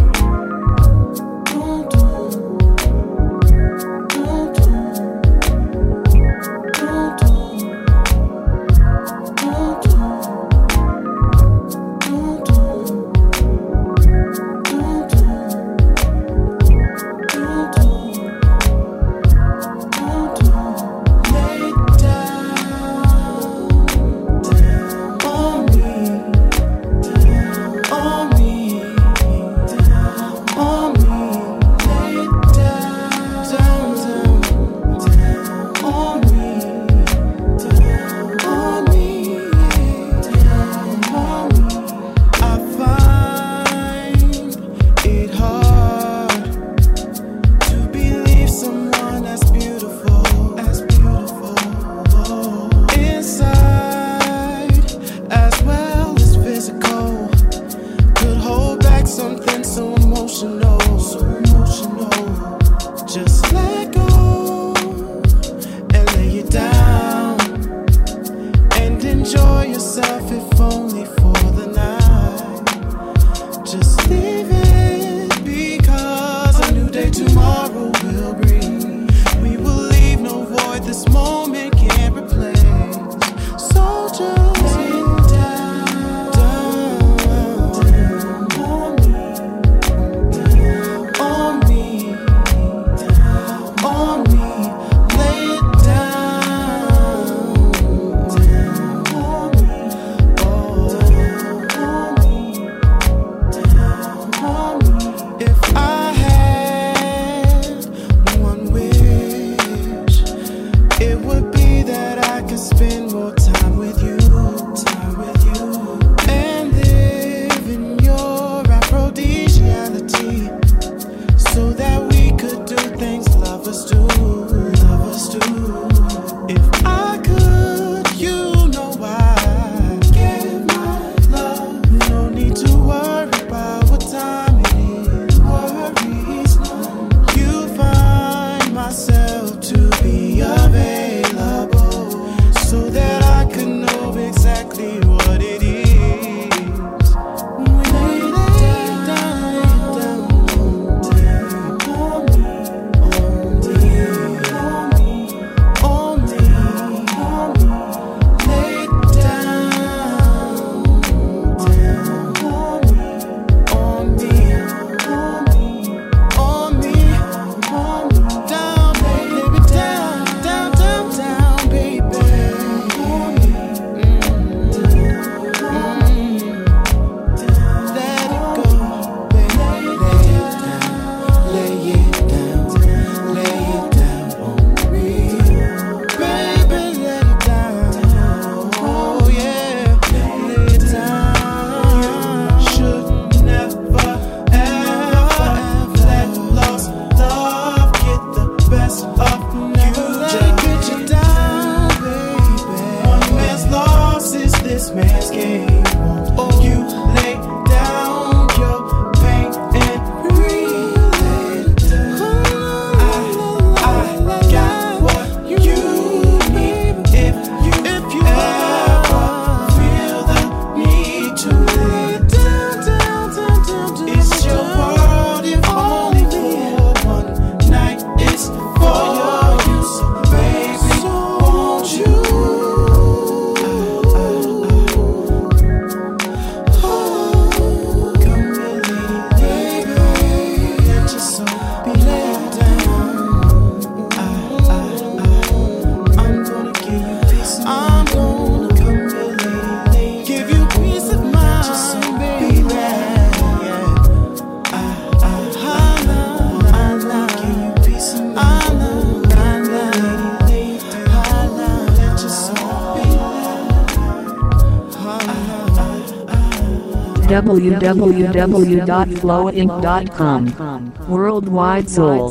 www.flowinc.com. Worldwide Soul.